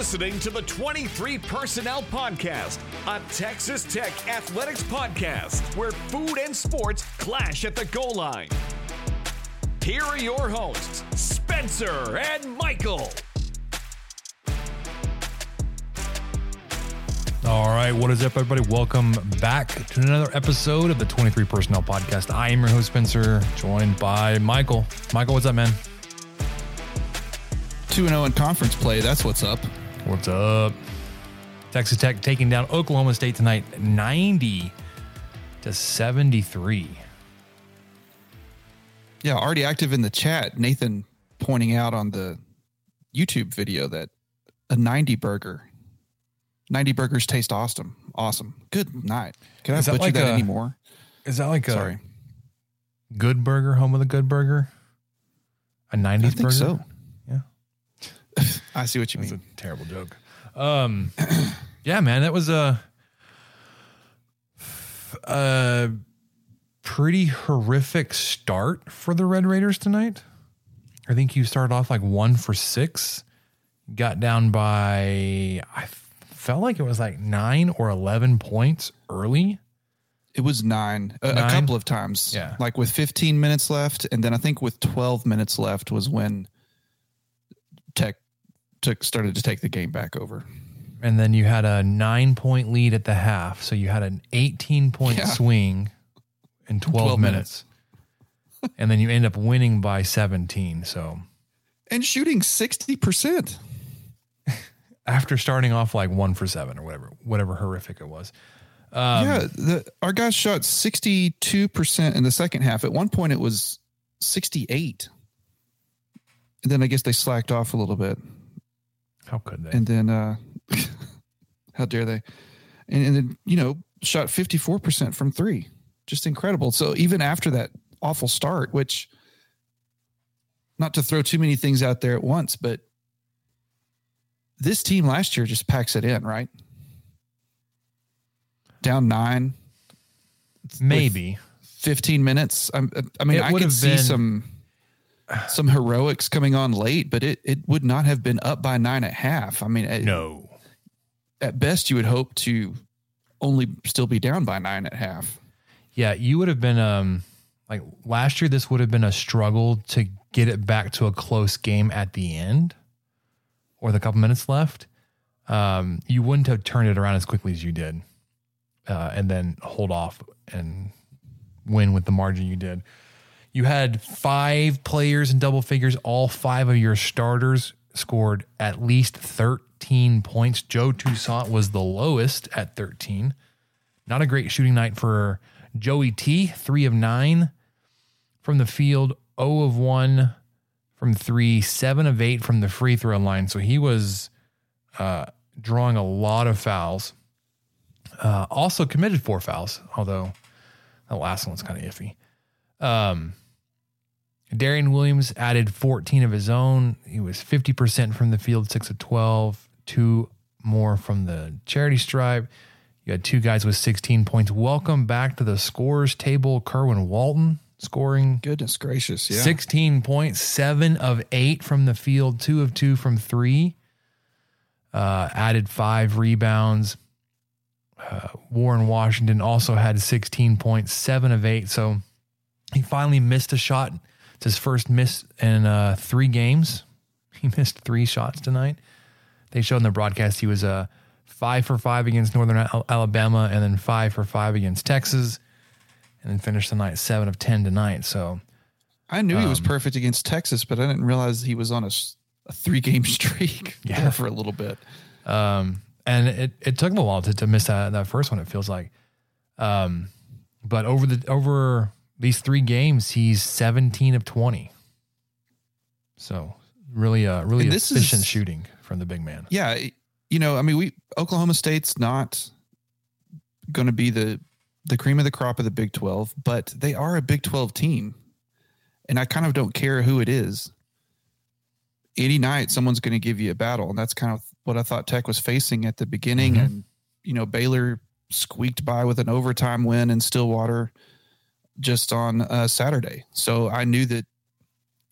Listening to the 23 Personnel Podcast, a Texas Tech athletics podcast where food and sports clash at the goal line. Here are your hosts, Spencer and Michael. All right, what is up, everybody? Welcome back to another episode of the 23 Personnel Podcast. I am your host, Spencer, joined by Michael. Michael, what's up, man? 2 0 in conference play. That's what's up. What's up? Texas Tech taking down Oklahoma State tonight, 90 to 73. Yeah, already active in the chat. Nathan pointing out on the YouTube video that a 90 burger, 90 burgers taste awesome. Awesome. Good night. Can I Is that butcher like that a- anymore? Is that like a Sorry. good burger, home of the good burger? A 90s I think burger? so. Yeah. I see what you That's mean. a terrible joke. Um, yeah, man, that was a a pretty horrific start for the Red Raiders tonight. I think you started off like one for six, got down by I felt like it was like nine or eleven points early. It was nine, a, a couple of times. Yeah. Like with 15 minutes left. And then I think with 12 minutes left was when Tech took started to take the game back over. And then you had a nine point lead at the half. So you had an 18 point Yeah. swing in 12, 12 minutes. and then you end up winning by 17. So And shooting 60%. after starting off like one for seven or whatever, whatever horrific it was. Um, yeah, the, our guys shot 62% in the second half. At one point, it was 68. And then I guess they slacked off a little bit. How could they? And then, uh, how dare they? And, and then, you know, shot 54% from three. Just incredible. So even after that awful start, which, not to throw too many things out there at once, but this team last year just packs it in, right? Down nine, Maybe. 15 minutes. I'm, I mean, I could see been- some some heroics coming on late, but it it would not have been up by nine at half. I mean, at, No. at best, you would hope to only still be down by nine at half. Yeah, you would have been um like last year this would have been a struggle to get it back to a close game at the end or the couple minutes left. Um you wouldn't have turned it around as quickly as you did. Uh and then hold off and win with the margin you did. You had five players in double figures. All five of your starters scored at least 13 points. Joe Toussaint was the lowest at 13. Not a great shooting night for Joey T. Three of nine from the field, 0 of one from three, seven of eight from the free throw line. So he was uh, drawing a lot of fouls. Uh, also committed four fouls, although the last one was kind of iffy. Um, Darrion Williams added 14 of his own. He was 50% from the field, six of 12, two more from the charity stripe. You had two guys with 16 points. Welcome back to the scores table. Kerwin Walton scoring Goodness gracious, yeah. 16 points, seven of eight from the field, two of two from three. Uh, added five rebounds. Uh, Warren Washington also had 16 points, seven of eight. So he finally missed a shot. It's his first miss in uh, three games. He missed three shots tonight. They showed in the broadcast he was uh, five for five against Northern Al- Alabama and then five for five against Texas and then finished the night seven of 10 tonight. So I knew he was Um, perfect against Texas, but I didn't realize he was on a three game streak Yeah. there for a little bit. Um, and it, it took him a while to, to miss that, that first one, it feels like. Um, but over the over these three games, he's 17 of 20. So really, uh, really And this efficient is- shooting from the big man. Yeah, you know, I mean, we Oklahoma State's not going to be the the cream of the crop of the Big 12, but they are a Big 12 team. And I kind of don't care who it is. Any night someone's going to give you a battle, and that's kind of what I thought Tech was facing at the beginning Mhm. and you know, Baylor squeaked by with an overtime win in Stillwater just on uh, Saturday. So I knew that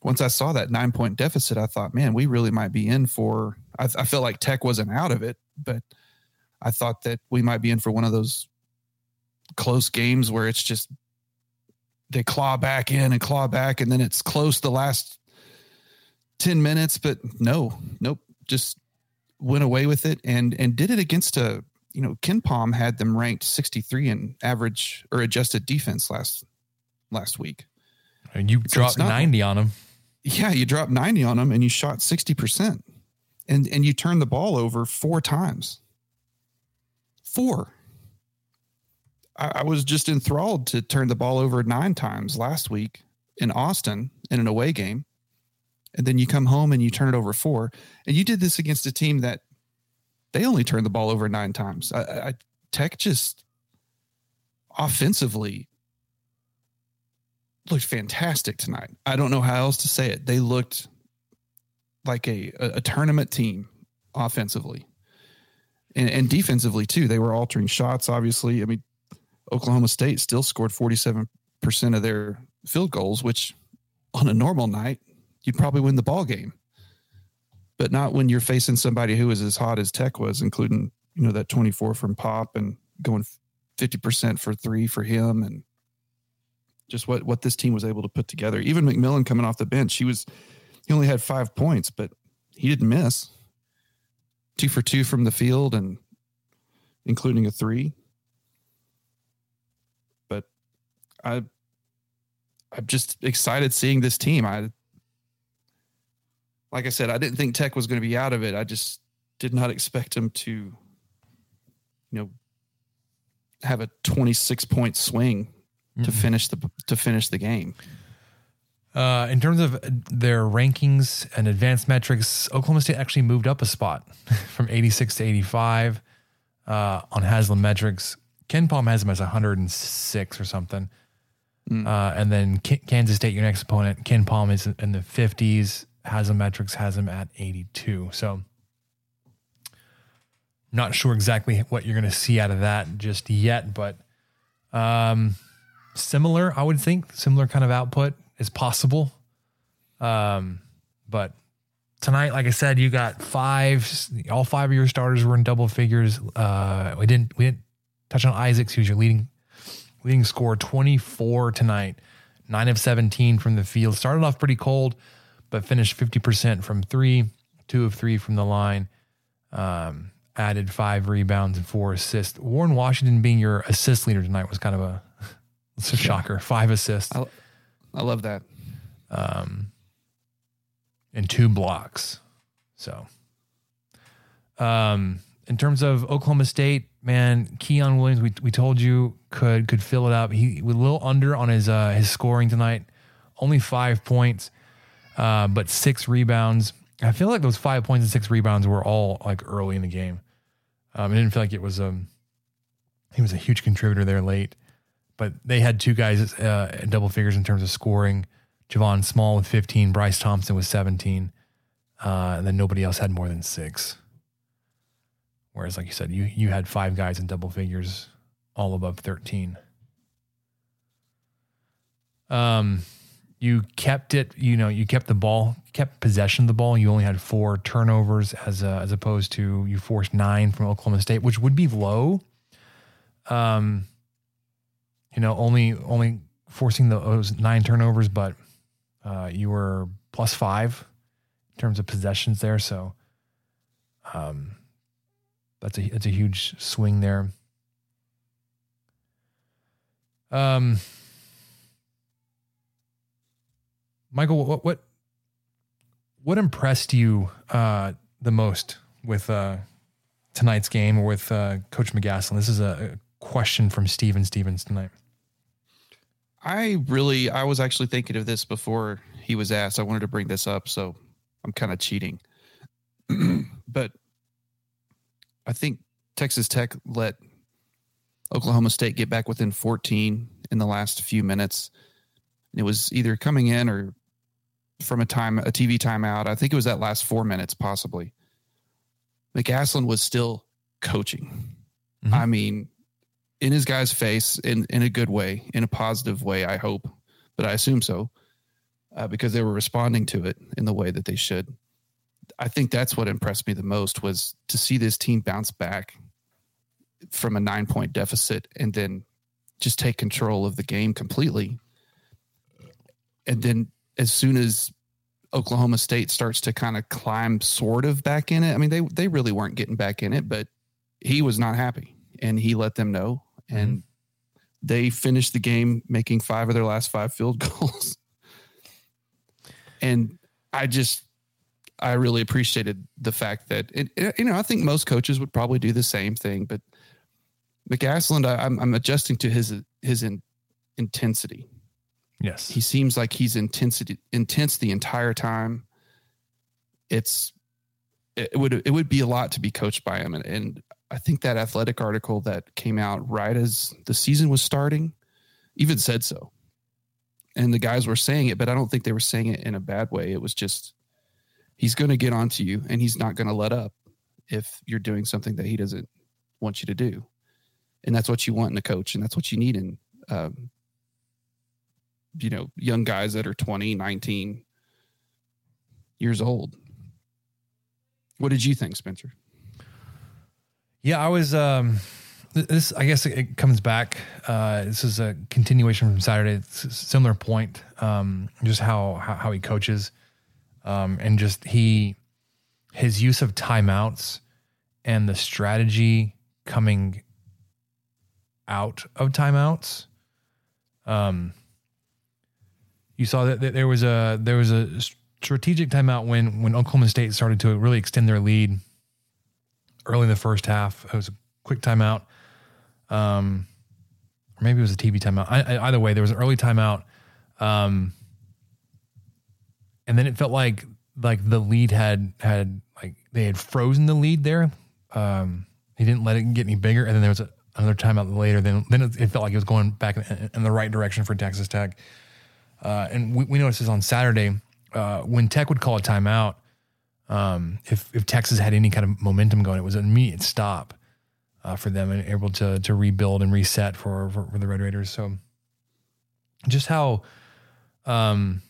once I saw that nine point deficit, I thought, man, we really might be in for. I, I felt like Tech wasn't out of it, but I thought that we might be in for one of those close games where it's just they claw back in and claw back, and then it's close the last 10 minutes. But no, nope, just went away with it and and did it against a you know KenPom had them ranked 63 in average or adjusted defense last last week. And you it's dropped not- 90 on them. Yeah, you dropped 90 on them and you shot 60%. And and you turned the ball over four times. Four. I, I was just enthralled to turn the ball over nine times last week in Austin in an away game. And then you come home and you turn it over four. And you did this against a team that they only turned the ball over nine times. I, I, Tech just offensively looked fantastic tonight. I don't know how else to say it. They looked like a a, a tournament team offensively. And, and defensively too. They were altering shots, obviously. I mean, Oklahoma State still scored 47% of their field goals, which on a normal night, you'd probably win the ball game. But not when you're facing somebody who is as hot as Tech was, including, you know, that 24 from Pop and going 50% for three for him and just what what this team was able to put together. Even McMillan coming off the bench, he was he only had five points, but he didn't miss. Two for two from the field and including a three. But I I'm just excited seeing this team. I like I said, I didn't think Tech was going to be out of it. I just did not expect them to, you know, have a 26 point swing to finish the to finish the game. Uh, in terms of their rankings and advanced metrics, Oklahoma State actually moved up a spot from 86 to 85 uh, on Haslam metrics. KenPom has them as 106 or something. Uh, and then K- Kansas State, your next opponent, KenPom is in the 50s. Haslametrics has him at 82. So, not sure exactly what you're going to see out of that just yet, but um, similar, I would think, similar kind of output is possible. Um, but tonight, like I said, you got five, all five of your starters were in double figures. Uh, we didn't, we didn't touch on Isaacs, who's your leading, leading scorer 24 tonight, nine of 17 from the field. Started off pretty cold, but finished 50% from three, two of three from the line. Um, added five rebounds and four assists. Warren Washington being your assist leader tonight was kind of a, it's a shocker. Five assists I, I love that. um, and two blocks. So, um, in terms of Oklahoma State, man, Quion Williams, we, we told you could could fill it up. He was a little under on his uh, his scoring tonight, only five points, uh, but six rebounds. I feel like those five points and six rebounds were all like early in the game. Um, I didn't feel like it was um he was a huge contributor there late, but they had two guys uh, in double figures in terms of scoring. Javon Small with 15, Bryce Thompson with 17, uh, and then nobody else had more than six. Whereas, like you said, you you had five guys in double figures, all above 13. Um, you kept it. You know, you kept the ball, kept possession of the ball. You only had four turnovers as uh, as opposed to you forced nine from Oklahoma State, which would be low. Um, you know, only only forcing those nine turnovers, but uh, you were plus five in terms of possessions there. So, um, that's a that's a huge swing there. Um, Michael, what what what impressed you uh, the most with uh, tonight's game or with uh, Coach McCasland? This is a, question from Steven Stevens tonight. I really, I was actually thinking of this before he was asked. I wanted to bring this up, so I'm kind of cheating. but I think Texas Tech let Oklahoma State get back within 14 in the last few minutes. It was either coming in or from a time a TV timeout. I think it was that last four minutes, possibly. McCasland was still coaching. Mm-hmm. I mean, in his guy's face in in a good way, in a positive way. I hope, but I assume so, uh, because they were responding to it in the way that they should. I think that's what impressed me the most was to see this team bounce back from a nine point deficit and then just take control of the game completely. And then as soon as Oklahoma State starts to kind of climb sort of back in it, I mean they they really weren't getting back in it, but he was not happy and he let them know and mm-hmm. they finished the game making five of their last five field goals. and I just I really appreciated the fact that it, it, you know I think most coaches would probably do the same thing, but McCasland, I, am I'm adjusting to his his in, intensity. Yes, he seems like he's intensity intense the entire time. It's it would it would be a lot to be coached by him, and, and I think that athletic article that came out right as the season was starting even said so. And the guys were saying it, but I don't think they were saying it in a bad way. It was just he's going to get onto you and he's not going to let up if you're doing something that he doesn't want you to do and that's what you want in a coach and that's what you need in um, you know young guys that are 20 19 years old. What did you think spencer? Yeah i was um this i guess it comes back uh this is a continuation from saturday. It's a similar point um just how how, how he coaches. Um and just he his use of timeouts and the strategy coming out of timeouts. Um, you saw that, that there was a there was a strategic timeout when when Oklahoma State started to really extend their lead early in the first half. It was a quick timeout, um, or maybe it was a TV timeout. I, I, either way, there was an early timeout, um, and then it felt like like the lead had had like they had frozen the lead there. Um, he didn't let it get any bigger, and then there was a, another timeout later. Then then it, felt like it was going back in, in the right direction for Texas Tech. Uh, and we, we noticed this on Saturday uh, when Tech would call a timeout. Um, if if Texas had any kind of momentum going, it was an immediate stop uh, for them and able to to rebuild and reset for, for, for the Red Raiders. So just how um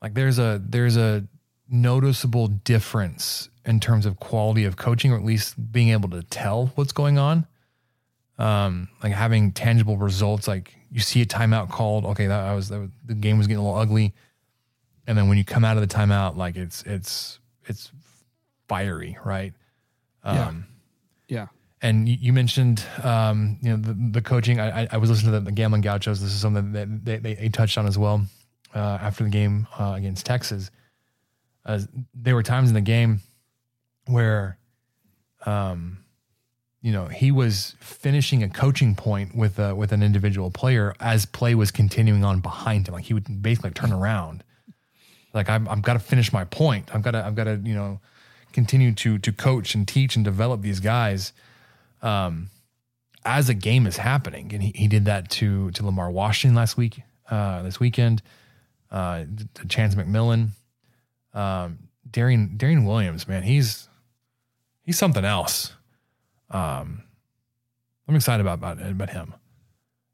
like there's a there's a noticeable difference in terms of quality of coaching, or at least being able to tell what's going on. Um, like having tangible results, like you see a timeout called, okay, that was, that was the game was getting a little ugly, and then when you come out of the timeout, like it's it's it's fiery, right? Um, yeah. Yeah. And you, mentioned, um, you know, the, the coaching. I, I was listening to the, the Gambling Gauchos. This is something that they, they, they touched on as well uh, after the game uh, against Texas. Uh, there were times in the game where, um, you know, he was finishing a coaching point with a, with an individual player as play was continuing on behind him. Like he would basically turn around, like I'm I've got to finish my point. I've got to I've got to you know continue to to coach and teach and develop these guys. Um, as a game is happening, and he, he did that to to Lamar Washington last week, uh, this weekend, uh, to Chance McMillan, um, Darrion Darrion Williams, man, he's he's something else. Um, I'm excited about about, about him.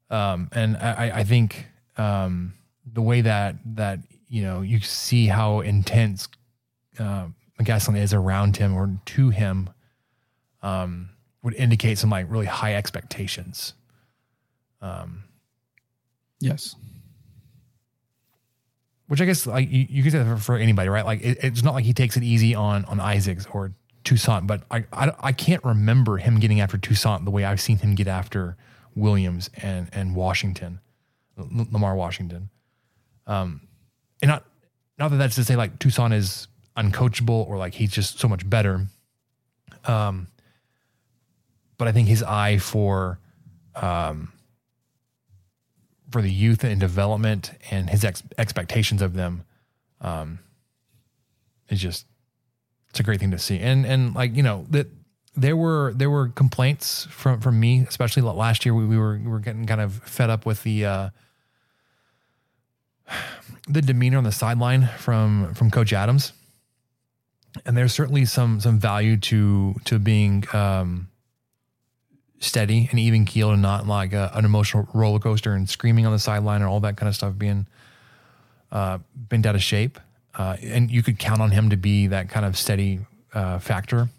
Um, and I, I think um, the way that that you know you see how intense uh, McCasland is around him or to him um, would indicate some like really high expectations. Um, yes. Which I guess like you, you could say for, for anybody, right? Like it, it's not like he takes it easy on on Isaacs or Toussaint, but I, I, I can't remember him getting after Toussaint the way I've seen him get after Williams and and Washington, L- Lamar Washington. Um, and not not that that's to say like Toussaint is uncoachable or like he's just so much better. Um, but I think his eye for um for the youth and development and his ex- expectations of them um, is just it's a great thing to see. And and like you know that there were there were complaints from from me, especially last year. We, we were we were getting kind of fed up with the uh, the demeanor on the sideline from from Coach Adams. And there's certainly some some value to to being um, steady and even keeled and not like a, an emotional roller coaster and screaming on the sideline and all that kind of stuff being uh, bent out of shape. Uh, and you could count on him to be that kind of steady uh, factor.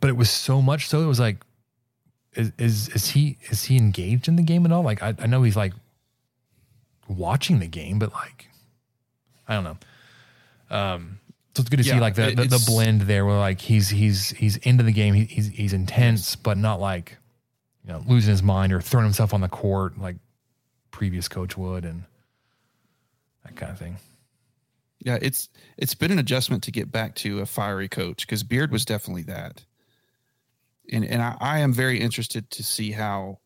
But it was so much so it was like, is, is is he is he engaged in the game at all? Like I, I know he's like watching the game, but like I don't know. Um, so it's good to yeah, see like the, the, the blend there where like he's he's he's into the game, he, he's he's intense, but not like you know losing his mind or throwing himself on the court like previous coach would and that kind of thing. Yeah, it's it's been an adjustment to get back to a fiery coach because Beard was definitely that. And and I, I am very interested to see how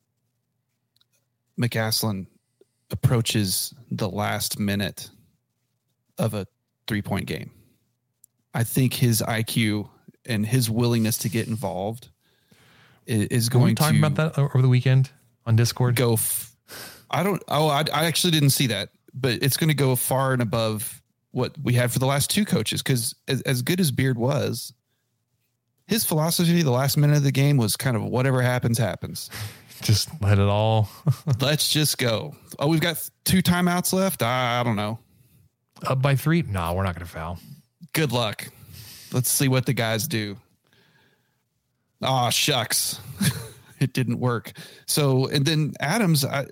McCasland approaches the last minute of a three point game. I think his IQ and his willingness to get involved is, is going we talking about that over the weekend on Discord. Go. F- I don't. Oh, I, I actually didn't see that, but it's going to go far and above what we had for the last two coaches. Because as, as good as Beard was, his philosophy the last minute of the game was kind of whatever happens, happens. Just let it all. Let's just go. Oh, we've got two timeouts left. I, I don't know. Up by three? No, we're not going to foul. Good luck. Let's see what the guys do. Oh, shucks. it didn't work. So, and then Adams, I,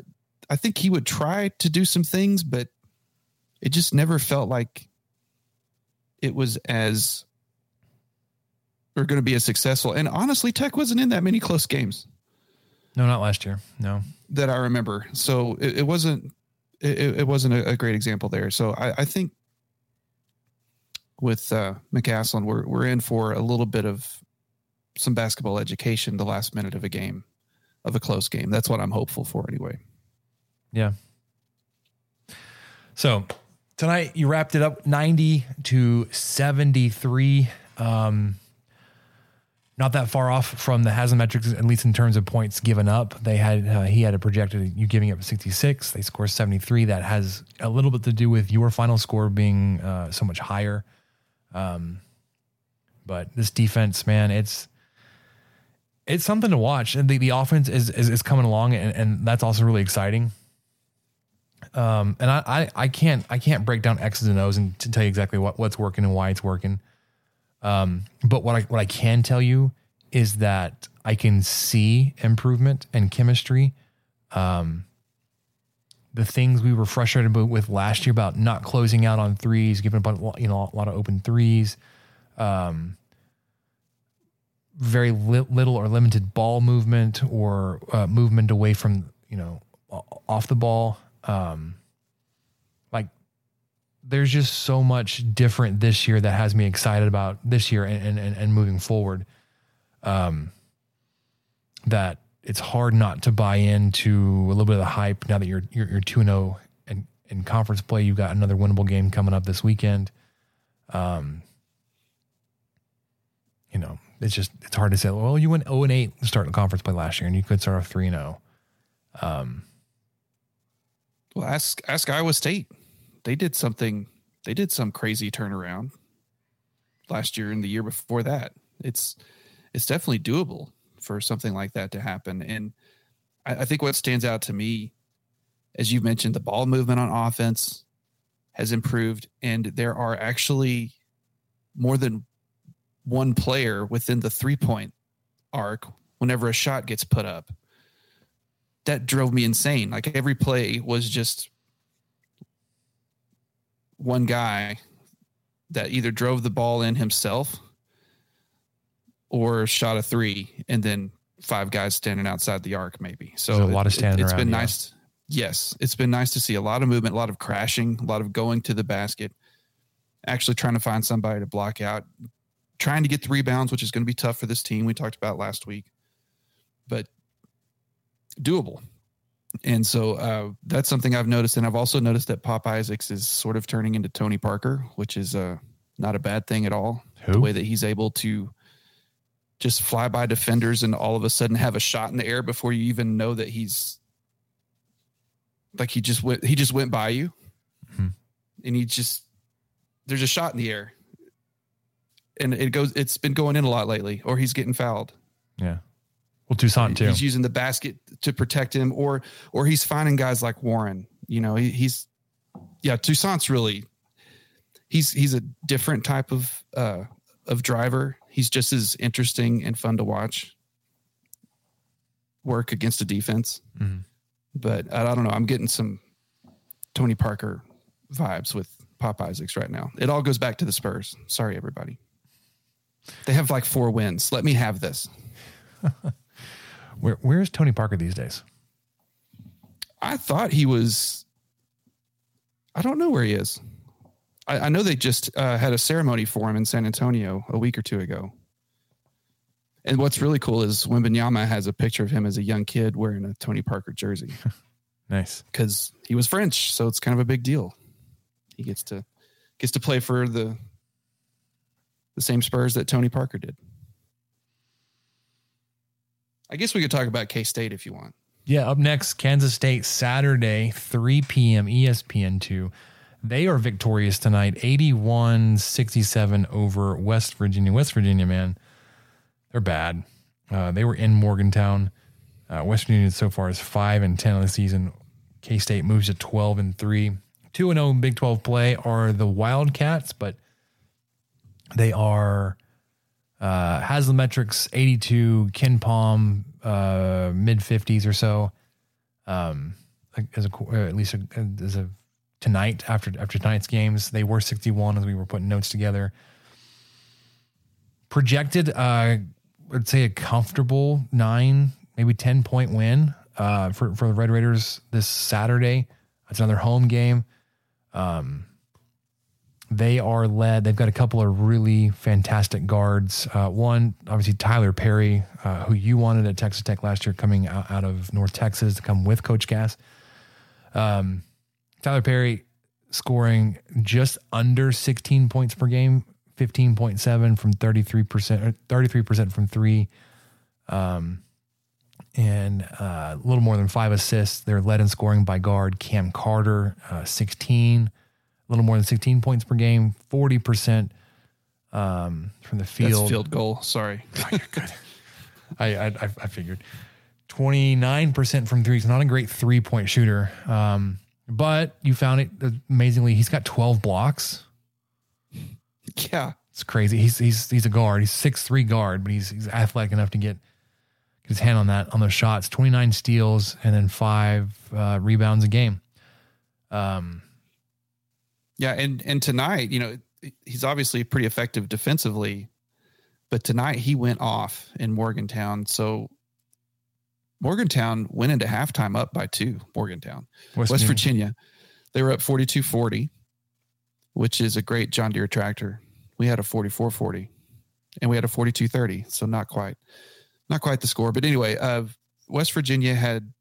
I think he would try to do some things, but it just never felt like it was as or going to be as successful. And honestly, Tech wasn't in that many close games. No, not last year. No, that I remember. So it, it wasn't. It, it, wasn't a, a, great example there. So I, I think with uh, McCasland, we're we're in for a little bit of some basketball education the last minute of a game, of a close game. That's what I'm hopeful for anyway. Yeah. So tonight you wrapped it up 90 to 73. Um, not that far off from the Haslametrics, at least in terms of points given up. They had uh, he had a projected you giving up 66. They scored 73. That has a little bit to do with your final score being uh, so much higher. Um, but this defense, man, it's it's something to watch, and the, the offense is, is, is coming along, and, and that's also really exciting. Um, and I, I, I can't I can't break down X's and O's and to tell you exactly what, what's working and why it's working. Um, but what I what I can tell you is that I can see improvement and chemistry. Um, the things we were frustrated with last year about not closing out on threes, giving up you know a lot of open threes, um, very li- little or limited ball movement or uh, movement away from you know off the ball. Um, like there's just so much different this year that has me excited about this year and and, and moving forward. Um, that it's hard not to buy into a little bit of the hype now that you're you're, you're two zero oh and in conference play. You've got another winnable game coming up this weekend. Um, you know, it's just it's hard to say. Well, you went zero oh and eight starting conference play last year, and you could start off three and zero. Um, well, ask ask Iowa State. They did something. They did some crazy turnaround last year and the year before that. It's it's definitely doable for something like that to happen. And I, I think what stands out to me, as you've mentioned, the ball movement on offense has improved, and there are actually more than one player within the three point arc whenever a shot gets put up. That drove me insane. Like every play was just one guy that either drove the ball in himself or shot a three and then five guys standing outside the arc maybe so There's a lot of standing it, has been yeah. nice yes it's been nice to see a lot of movement a lot of crashing a lot of going to the basket actually trying to find somebody to block out trying to get the rebounds which is going to be tough for this team we talked about last week but doable And so uh, that's something I've noticed. And I've also noticed that Pop Isaacs is sort of turning into Tony Parker, which is uh, not a bad thing at all. Who? The way that he's able to just fly by defenders and all of a sudden have a shot in the air before you even know that he's like he just went he just went by you Mhm. and he just there's a shot in the air and it goes it's been going in a lot lately or he's getting fouled Yeah. Well, Toussaint too. He's using the basket to protect him, or or he's finding guys like Warren. You know, he, he's yeah. Toussaint's really he's he's a different type of uh of driver. He's just as interesting and fun to watch work against a defense. Mhm. But I, I don't know. I'm getting some Tony Parker vibes with Pop Isaacs right now. It all goes back to the Spurs. Sorry, everybody. They have like four wins. Let me have this. Where Where's Tony Parker these days? I thought he was. I don't know where he is. I, I know they just uh, had a ceremony for him in San Antonio a week or two ago. And what's really cool is Wembanyama has a picture of him as a young kid wearing a Tony Parker jersey Nice. because he was French, so it's kind of a big deal. He gets to gets to play for the the same Spurs that Tony Parker did. I guess we could talk about K State if you want. Yeah, up next, Kansas State, Saturday, 3 p.m. ESPN2. They are victorious tonight, 81 67 over West Virginia. West Virginia, man, they're bad. Uh, they were in Morgantown. Uh, West Virginia so far is 5 and 10 on the season. K State moves to 12 and 3. 2 and 0 Big 12 play are the Wildcats, but they are uh, Haslametrics 82, KenPom uh, mid 50s or so. Um, as a uh, at least a, as a tonight after after tonight's games, they were 61 as we were putting notes together. Projected, uh, I'd say a comfortable nine, maybe 10 point win uh, for for the Red Raiders this Saturday. It's another home game. Um, they are led. They've got a couple of really fantastic guards. Uh, one, obviously, Tylor Perry, uh, who you wanted at Texas Tech last year, coming out, out of North Texas to come with Coach Gass. Um, Tylor Perry scoring just under 16 points per game, 15.7 from 33%, 33% from three. Um, and uh, a little more than five assists. They're led in scoring by guard Cam Carter, uh, 16 a little more than 16 points per game, 40% um, from the field. That's field goal. Sorry. I, I, I I figured 29% from three. He's not a great three point shooter. Um, but you found it amazingly. He's got 12 blocks. yeah. It's crazy. He's, he's, he's a guard. He's six, three guard, but he's, he's athletic enough to get his hand on that, on those shots, 29 steals and then five uh, rebounds a game. Um, Yeah, and and tonight, you know, he's obviously pretty effective defensively, but tonight he went off in Morgantown. So Morgantown went into halftime up by two. Morgantown, West, Virginia, they were up 42-40, which is a great John Deere tractor. We had a 44-40 and we had a 42-30, so not quite not quite the score, but anyway, uh West Virginia had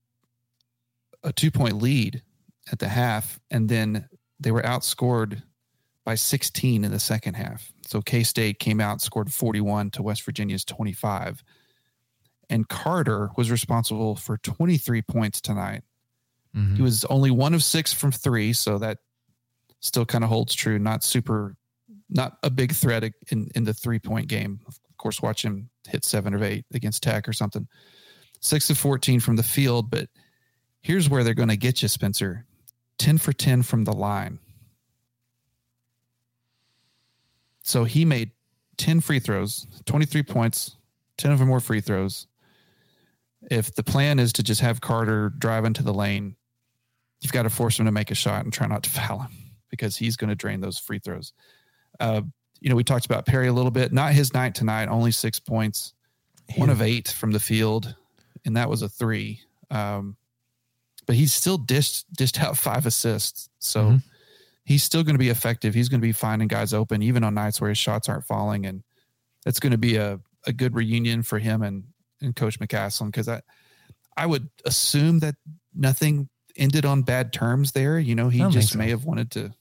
a two-point lead at the half and then they were outscored by 16 in the second half. So K State came out, scored 41 to West Virginia's 25. And Carter was responsible for 23 points tonight. Mhm. He was only one of six from three. So that still kind of holds true. Not super, not a big threat in, in the three point game. Of course, watch him hit seven of eight against Tech or something. Six of 14 from the field. But here's where they're going to get you, Spencer 10 for 10 from the line. So he made 10 free throws, 23 points, 10 of them were free throws. If the plan is to just have Carter drive into the lane, you've got to force him to make a shot and try not to foul him because he's going to drain those free throws. Uh, you know, we talked about Perry a little bit. Not his night tonight, only six points, one of eight from the field, and that was a three. Um, but he's still dished dished out five assists. So Mhm. he's still going to be effective. He's going to be finding guys open even on nights where his shots aren't falling, and it's going to be a, a good reunion for him and and Coach McCasland because I I would assume that nothing ended on bad terms there. You know, he just so. may have wanted to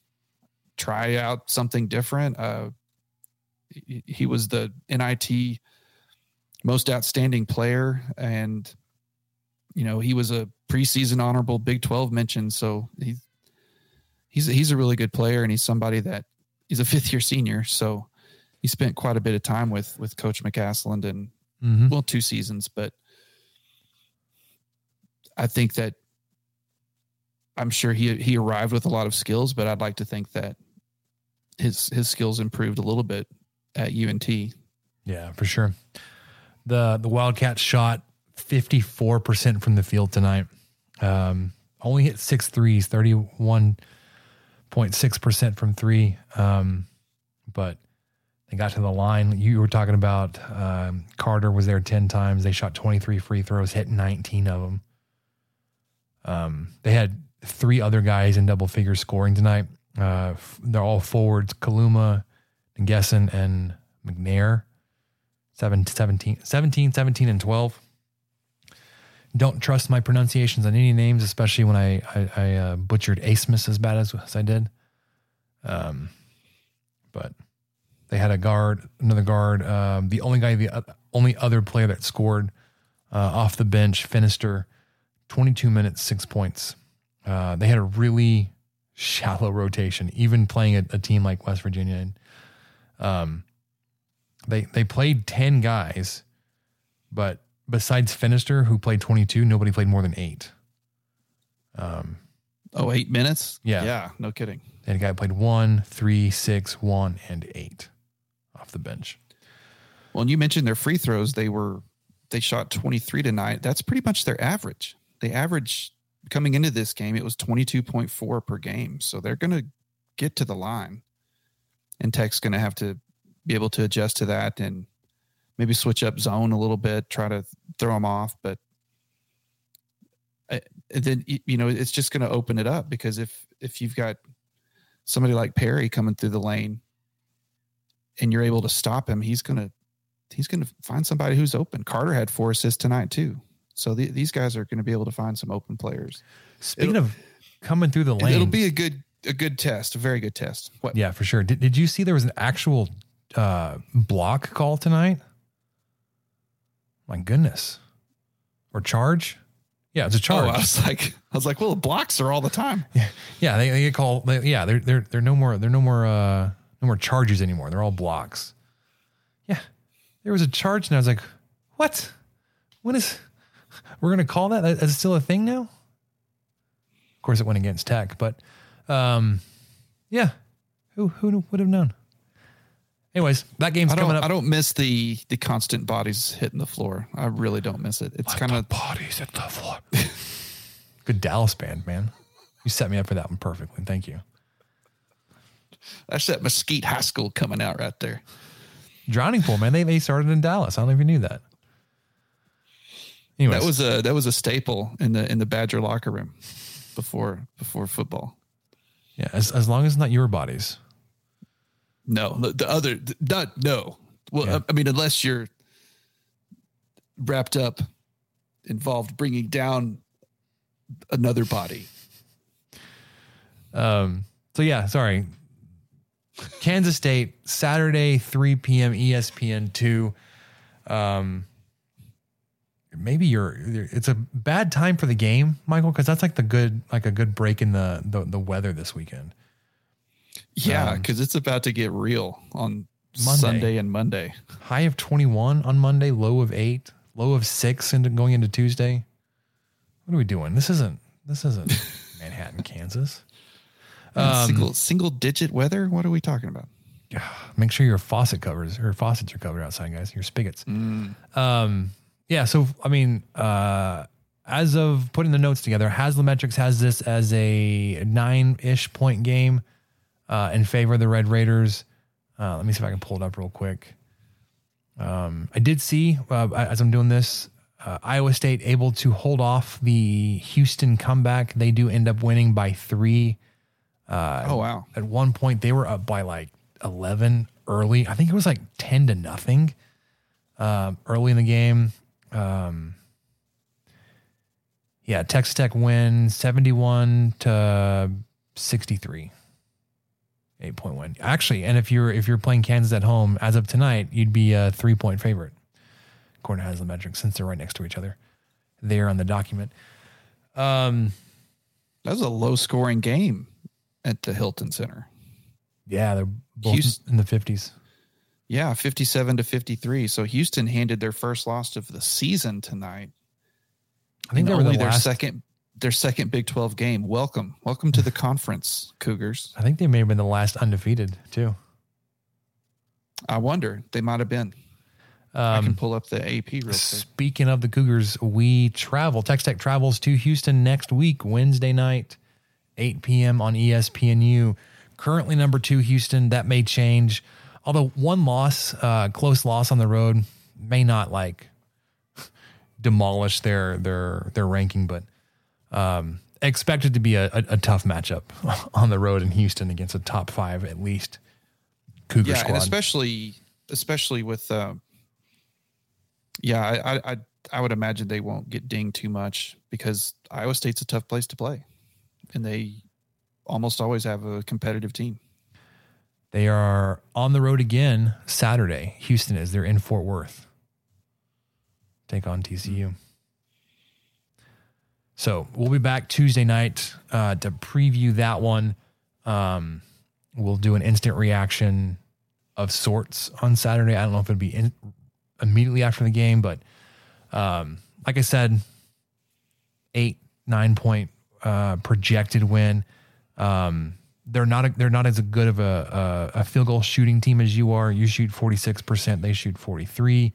try out something different. Uh, he, he was the NIT most outstanding player, and you know he was a preseason honorable Big Twelve mention. So he's he's he's a really good player, and he's somebody that he's a fifth year senior. So he spent quite a bit of time with with Coach McCasland and Mhm. well two seasons, but I think that I'm sure he he arrived with a lot of skills, but I'd like to think that his his skills improved a little bit at UNT. Yeah, for sure. The the Wildcats shot 54% from the field tonight. Um, only hit six threes, 31.6% from three. Um, but they got to the line. You were talking about um, Carter was there 10 times. They shot 23 free throws, hit 19 of them. Um, they had three other guys in double figures scoring tonight. Uh, f- they're all forwards Kaluma, Gesson, and McNair. Seven, 17, 17, 17, and 12. Don't trust my pronunciations on any names, especially when I, I, I uh, butchered Asmus as bad as, as I did. Um, but they had a guard, another guard. Um, the only guy, the o- only other player that scored uh, off the bench, Finister, 22 minutes, six points. Uh, they had a really shallow rotation, even playing a, a team like West Virginia. And, um, they they played 10 guys, but besides Finister, who played 22, nobody played more than eight. Um, Oh, eight minutes? Yeah. Yeah, no kidding. And a guy played one, three, six, one, and eight off the bench. Well, and you mentioned their free throws. They were they shot 23 tonight. That's pretty much their average. They average coming into this game, it was 22.4 per game. So they're gonna get to the line. And Tech's gonna have to be able to adjust to that and maybe switch up zone a little bit, try to throw them off. But I, then you know it's just going to open it up because if if you've got somebody like Perry coming through the lane and you're able to stop him, he's gonna he's gonna find somebody who's open. Carter had four assists tonight too, so the, these guys are going to be able to find some open players. Speaking It'll- of coming through the lane, It'll be a good a good test, a very good test. What? yeah, for sure. Did, did you see there was an actual uh, block call tonight? My goodness, or charge? Yeah, it's a Oh, charge. I was like, I was like, well, the blocks are all the time. Yeah, they, they get called. They, yeah, they're they're they're no more they're no more uh no more charges anymore. They're all blocks. Yeah, there was a charge, and I was like, what? When is we're gonna call that? That- That's still a thing now. Of course, it went against Tech, but um, yeah, who who would have known? Anyways, that game's I don't, coming up. I don't miss the the constant bodies hitting the floor. I really don't miss it. It's kind of bodies at the floor. Good Dallas band, man. You set me up for that one perfectly. Thank you. that's that Mesquite High School coming out right there. Drowning Pool, man. They they started in Dallas. I don't even know if you knew that. Anyways, That was a that was a staple in the in the Badger locker room before before football. yeah. As as long as not your bodies. No, the, the other th- not no. Well, Yeah. I, I mean, unless you're wrapped up, involved bringing down another body. Um. So yeah, sorry. Kansas State Saturday 3 p.m. ESPN two. Um. Maybe you're. It's a bad time for the game, Michael, because that's like the good, like a good break in the the, the weather this weekend. Yeah, Um, because it's about to get real on Monday. Sunday and Monday. High of 21 on Monday, low of eight, low of six into going into Tuesday. What are we doing? This isn't this isn't Manhattan, Kansas. Um, single single digit weather. What are we talking about? Yeah, Make sure your faucet covers or faucets are covered outside, guys. Your spigots. Um, yeah. So I mean, uh, as of putting the notes together, Haslametrics has this as a nine-ish point game uh, in favor of the Red Raiders. Uh, let me see if I can pull it up real quick. Um, I did see uh, as I'm doing this, uh, Iowa State able to hold off the Houston comeback. They do end up winning by three. oh wow. At one point, they were up by like 11 early. I think it was like 10 to nothing um, early in the game. Um, Yeah, Texas Tech win 71 to 63. Eight point win. Actually, and if you're if you're playing Kansas at home as of tonight, you'd be a three point favorite, according to Haslametrics, since they're right next to each other. There on the document. Um, That was a low scoring game at the Hilton Center. yeah, they're both Houston- in the fifties. Yeah, 57 to 53. So Houston handed their first loss of the season tonight. I think they were only the their last. second their second Big 12 game. Welcome. Welcome to the conference, Cougars. I think they may have been the last undefeated too. I wonder. They might have been. I can Um, pull up the AP real quick. Speaking of the Cougars, we travel. Tex Tech travels to Houston next week, Wednesday night, 8 p.m. on ESPNU. Currently number two, Houston. That may change. Although one loss, uh, close loss on the road, may not like demolish their their their ranking, but um, expected to be a, a, a tough matchup on the road in Houston against a top five at least Cougar yeah, squad. and especially especially with uh, yeah, I, I I I would imagine they won't get dinged too much because Iowa State's a tough place to play, and they almost always have a competitive team. They are on the road again Saturday. Houston is. They're in Fort Worth. Take on TCU. So we'll be back Tuesday night uh, to preview that one. Um, we'll do an instant reaction of sorts on Saturday. I don't know if it'll be in, immediately after the game, but um, like I said, eight nine point uh, projected win. Um, they're not a, they're not as good of a, a a field goal shooting team as you are. You shoot forty six percent. They shoot forty three.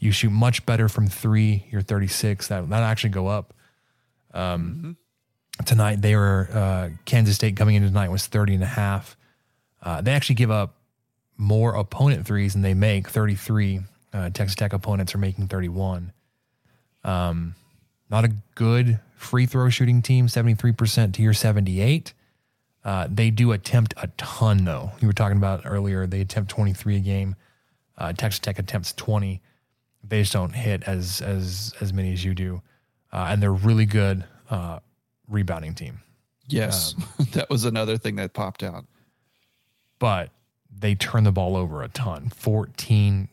You shoot much better from three. You're thirty six. That that actually go up. Um, tonight they were uh, Kansas State coming into tonight was 30 and a half. Uh, they actually give up more opponent threes than they make 33. Uh, Texas Tech opponents are making 31. Um, not a good free throw shooting team, 73% to your 78. Uh, they do attempt a ton though. You were talking about earlier, they attempt 23 a game. Uh, Texas Tech attempts 20. They just don't hit as as as many as you do, uh, and they're really good uh, rebounding team. Yes, that was another thing that popped out. But they turn the ball over a ton. 14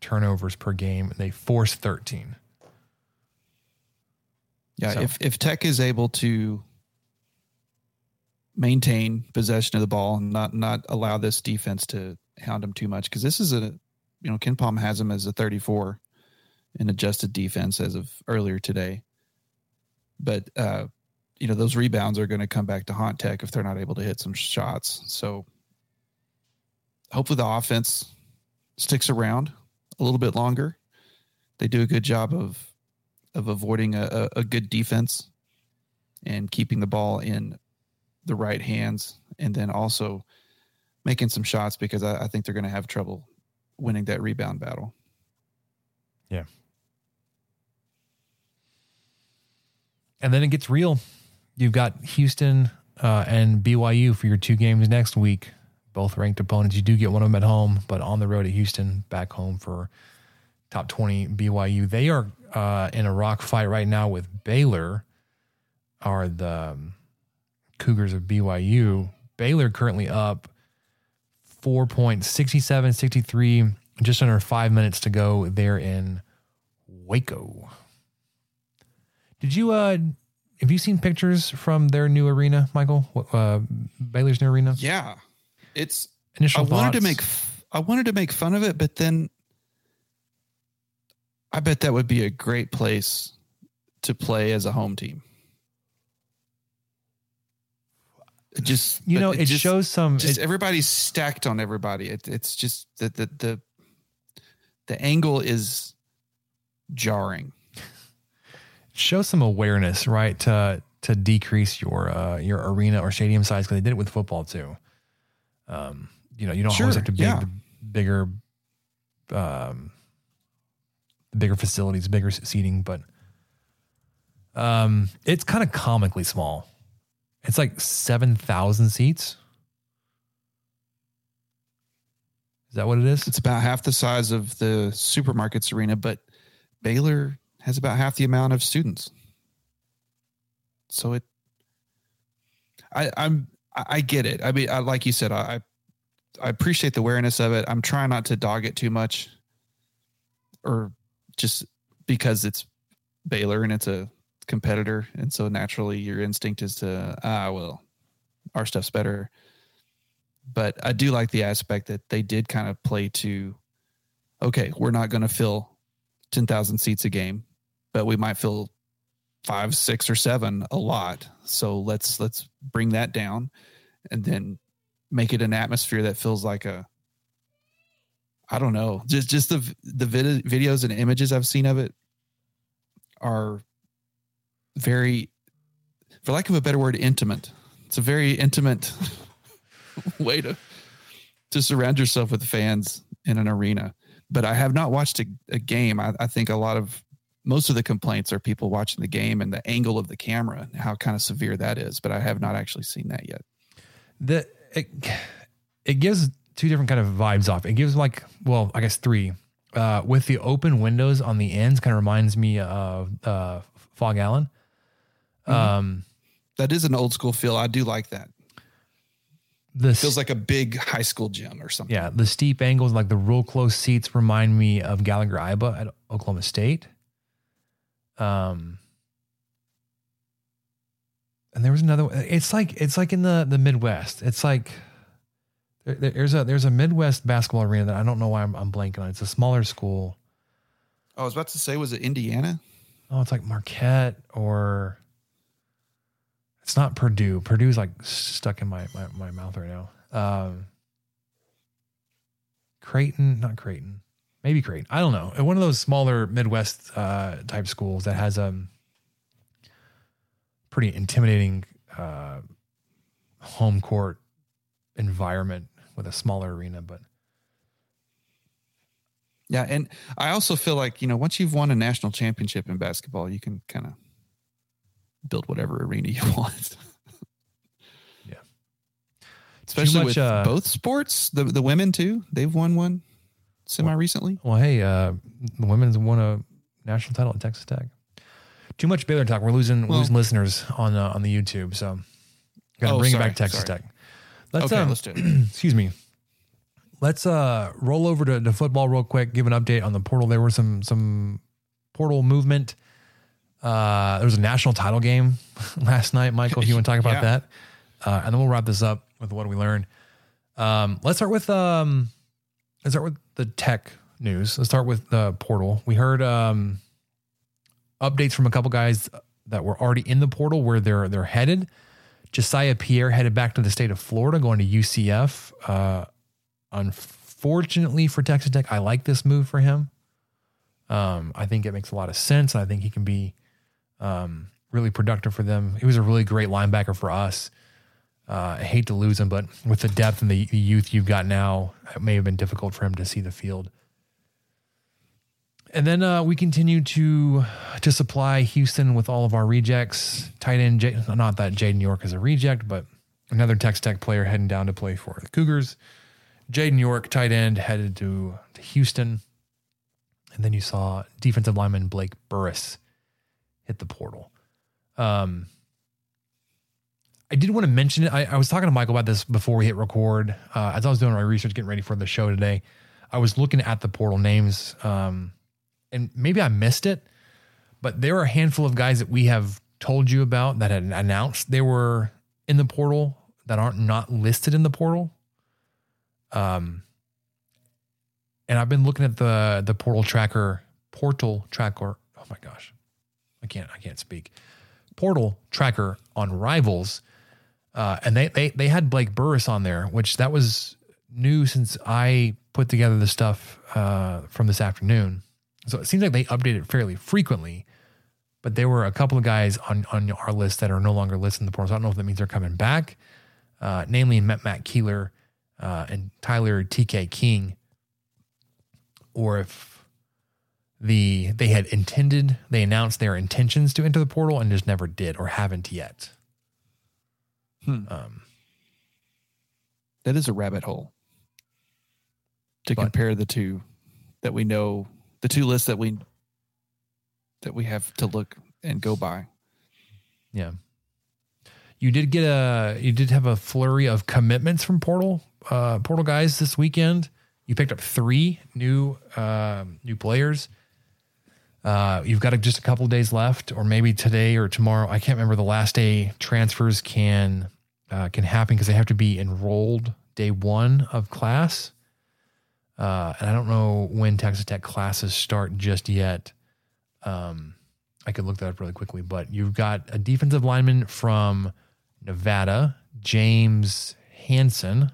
turnovers per game. They force 13. Yeah, So- if if Tech is able to maintain possession of the ball and not not allow this defense to hound them too much, because this is a you know KenPom has them as a 34 in adjusted defense as of earlier today, but uh, you know those rebounds are going to come back to haunt Tech if they're not able to hit some shots. So hopefully the offense sticks around a little bit longer. They do a good job of of avoiding a, a, good defense and keeping the ball in the right hands, and then also making some shots because I, I think they're going to have trouble winning that rebound battle. And then it gets real. You've got Houston uh, and BYU for your two games next week. Both ranked opponents. You do get one of them at home, but on the road at Houston, back home for top 20 BYU. They are uh, in a rock fight right now with Baylor, are the um, Cougars of BYU. Baylor currently up 4.67, 63, just under five minutes to go there in Waco. Did you uh have you seen pictures from their new arena, Michael? What, Uh, Baylor's new arena. Yeah, it's. Initial I wanted to make. I wanted to make fun of it, but then I bet that would be a great place to play as a home team. It just you know but it, just- shows some. just it- everybody's stacked on everybody. It, it's just that the, the the angle is jarring. Show some awareness, right? To to decrease your uh, your arena or stadium size because they did it with football too. Um, you know, you don't always have to big, yeah. bigger, um, bigger facilities, bigger seating, but um, it's kind of comically small. It's like seven thousand seats. Is that what it is? It's about half the size of the supermarkets arena, but Baylor has about half the amount of students. So it, I, I'm, I get it. I mean, I, like you said, I, I appreciate the awareness of it. I'm trying not to dog it too much, or just because it's Baylor and it's a competitor, and so naturally your instinct is to ah well, our stuff's better. But I do like the aspect that they did kind of play to, okay, we're not going to fill ten thousand seats a game, but we might fill five, six, or seven a lot. So let's let's bring that down, and then make it an atmosphere that feels like a I don't know. Just just the the vid- videos and images I've seen of it are very for lack of a better word intimate. It's a very intimate way to to surround yourself with fans in an arena. But I have not watched a, a game. I, I think a lot of most of the complaints are people watching the game and the angle of the camera, and how kind of severe that is. But I have not actually seen that yet. the it, it gives two different kind of vibes off. It gives like, well, I guess three. Uh, with the open windows on the ends, kind of reminds me of uh, Phog Allen. Um, That is an old school feel. I do like that. the feels like a big high school gym or something. yeah, the steep angles, like the real close seats, remind me of Gallagher Iba at Oklahoma State. Um, and there was another. one. It's like it's like in the the Midwest. It's like there, there's a there's a Midwest basketball arena that I don't know why I'm, I'm blanking on. It's a smaller school. I was about to say, was it Indiana? Oh, it's like Marquette or it's not Purdue. Purdue's like stuck in my my, my mouth right now. Um, Creighton, not Creighton, maybe Creighton. I don't know. One of those smaller Midwest uh, type schools that has um pretty intimidating uh, home court environment with a smaller arena, but Yeah, and I also feel like you know once you've won a national championship in basketball, you can kind of build whatever arena you want. Yeah. especially much, with uh, both sports. The the women too. They've won one semi recently. Well, hey, uh, the women's won a national title at Texas Tech. Too much Baylor talk. We're losing Well- losing listeners on uh, on the YouTube, so gotta Oh, bring sorry, it back to Texas sorry. Tech. Let's Okay, um, let's do it. excuse me. Let's uh roll over to, to football real quick. Give an update on the portal. There were some some portal movement. Uh, there was a national title game last night, Michael. If you want to talk about Yeah. that, uh, and then we'll wrap this up with what we learned. Um, let's start with um, let's start with the tech news. Let's start with the portal. We heard um, updates from a couple guys that were already in the portal where they're they're headed. Josiah Pierre headed back to the state of Florida, going to UCF. Uh, unfortunately for Texas Tech, I like this move for him. Um, I think it makes a lot of sense. I think he can be um, really productive for them. He was a really great linebacker for us. Uh, I hate to lose him, but with the depth and the, youth you've got now, it may have been difficult for him to see the field. And then uh, we continue to to supply Houston with all of our rejects. Tight end, J- not that Jaden York is a reject, but another Texas Tech player heading down to play for the Cougars. Jaden York, tight end, headed to, to Houston. And then you saw defensive lineman Blake Burris hit the portal. Um, I did want to mention it. I, I was talking to Michael about this before we hit record. Uh, as I was doing my research, getting ready for the show today, I was looking at the portal names, um, and maybe I missed it, but there are a handful of guys that we have told you about that had announced they were in the portal that aren't not listed in the portal. Um, and I've been looking at the the portal tracker, portal tracker. Oh my gosh, I can't I can't speak. Portal tracker on Rivals, uh, and they they they had Blake Burris on there, which that was new since I put together the stuff uh, from this afternoon. So it seems like they update it fairly frequently. But there were a couple of guys on on our list that are no longer listed in the portal. So I don't know if that means they're coming back, uh, namely Matt, Matt Keeler uh, and Tyler TK King, or if the they had intended they announced their intentions to enter the portal and just never did or haven't yet. Hmm. Um, That is a rabbit hole to But- compare the two that we know, the two lists that we that we have to look and go by. yeah. You did get a you did have a flurry of commitments from portal uh, portal guys this weekend. You picked up three new uh, new players. Uh, you've got just a couple days left, or maybe today or tomorrow. I can't remember the last day transfers can uh, can happen because they have to be enrolled day one of class. Uh, and I don't know when Texas Tech classes start just yet. Um, I could look that up really quickly, but you've got a defensive lineman from Nevada, James Hanson.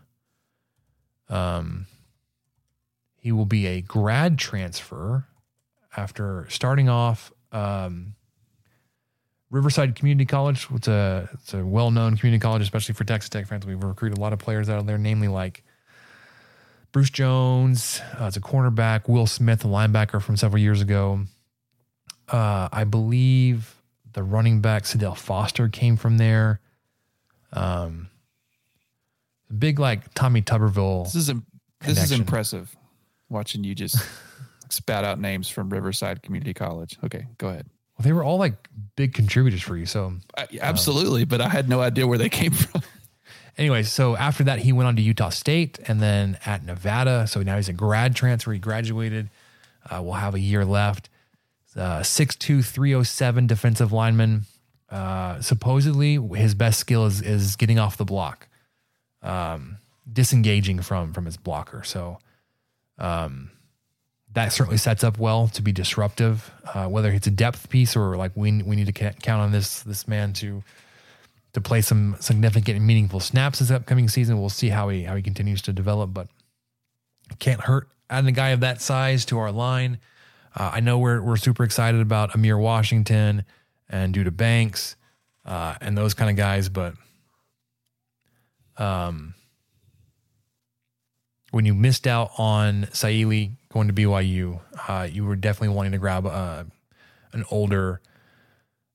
Um, he will be a grad transfer after starting off um, Riverside Community College. It's a it's a well known community college, especially for Texas Tech fans. We've recruited a lot of players out of there, namely like Bruce Jones. Uh, it's a cornerback. Will Smith, a linebacker from several years ago. Uh, I believe the running back Sadale Foster came from there. Um, big like Tommy Tuberville. This is im- this is impressive. Watching you just spat out names from Riverside Community College. Okay, go ahead. Well, they were all like big contributors for you. So I, absolutely, but I had no idea where they came from. Anyway, so after that, he went on to Utah State and then at Nevada. So now he's a grad transfer. He graduated. Uh, will have a year left. Uh, 6'2, 307 defensive lineman. Uh, supposedly, his best skill is, is getting off the block, um, disengaging from from his blocker. So um, that certainly sets up well to be disruptive. Uh, whether it's a depth piece or like we we need to count on this this man to to play some significant and meaningful snaps this upcoming season. We'll see how he how he continues to develop, but can't hurt adding a guy of that size to our line. Uh, I know we're we're super excited about Amir Washington and Duda Banks uh, and those kind of guys, but um, when you missed out on Saili going to BYU, uh, you were definitely wanting to grab uh, an older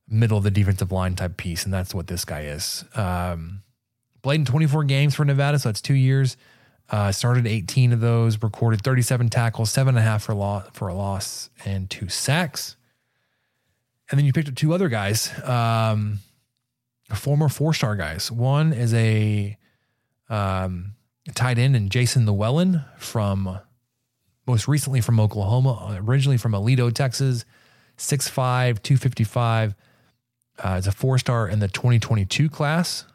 middle of the defensive line type piece, and that's what this guy is. Um, played in 24 games for Nevada, so that's two years. Uh, started 18 of those, recorded 37 tackles, seven and a half for, loss, for a loss, and two sacks. And then you picked up two other guys, um, former four star guys. One is a um, tight end, and Jason Llewellyn from most recently from Oklahoma, originally from Aledo, Texas, 6'5, 255. Uh, it's a four star in the 2022 class.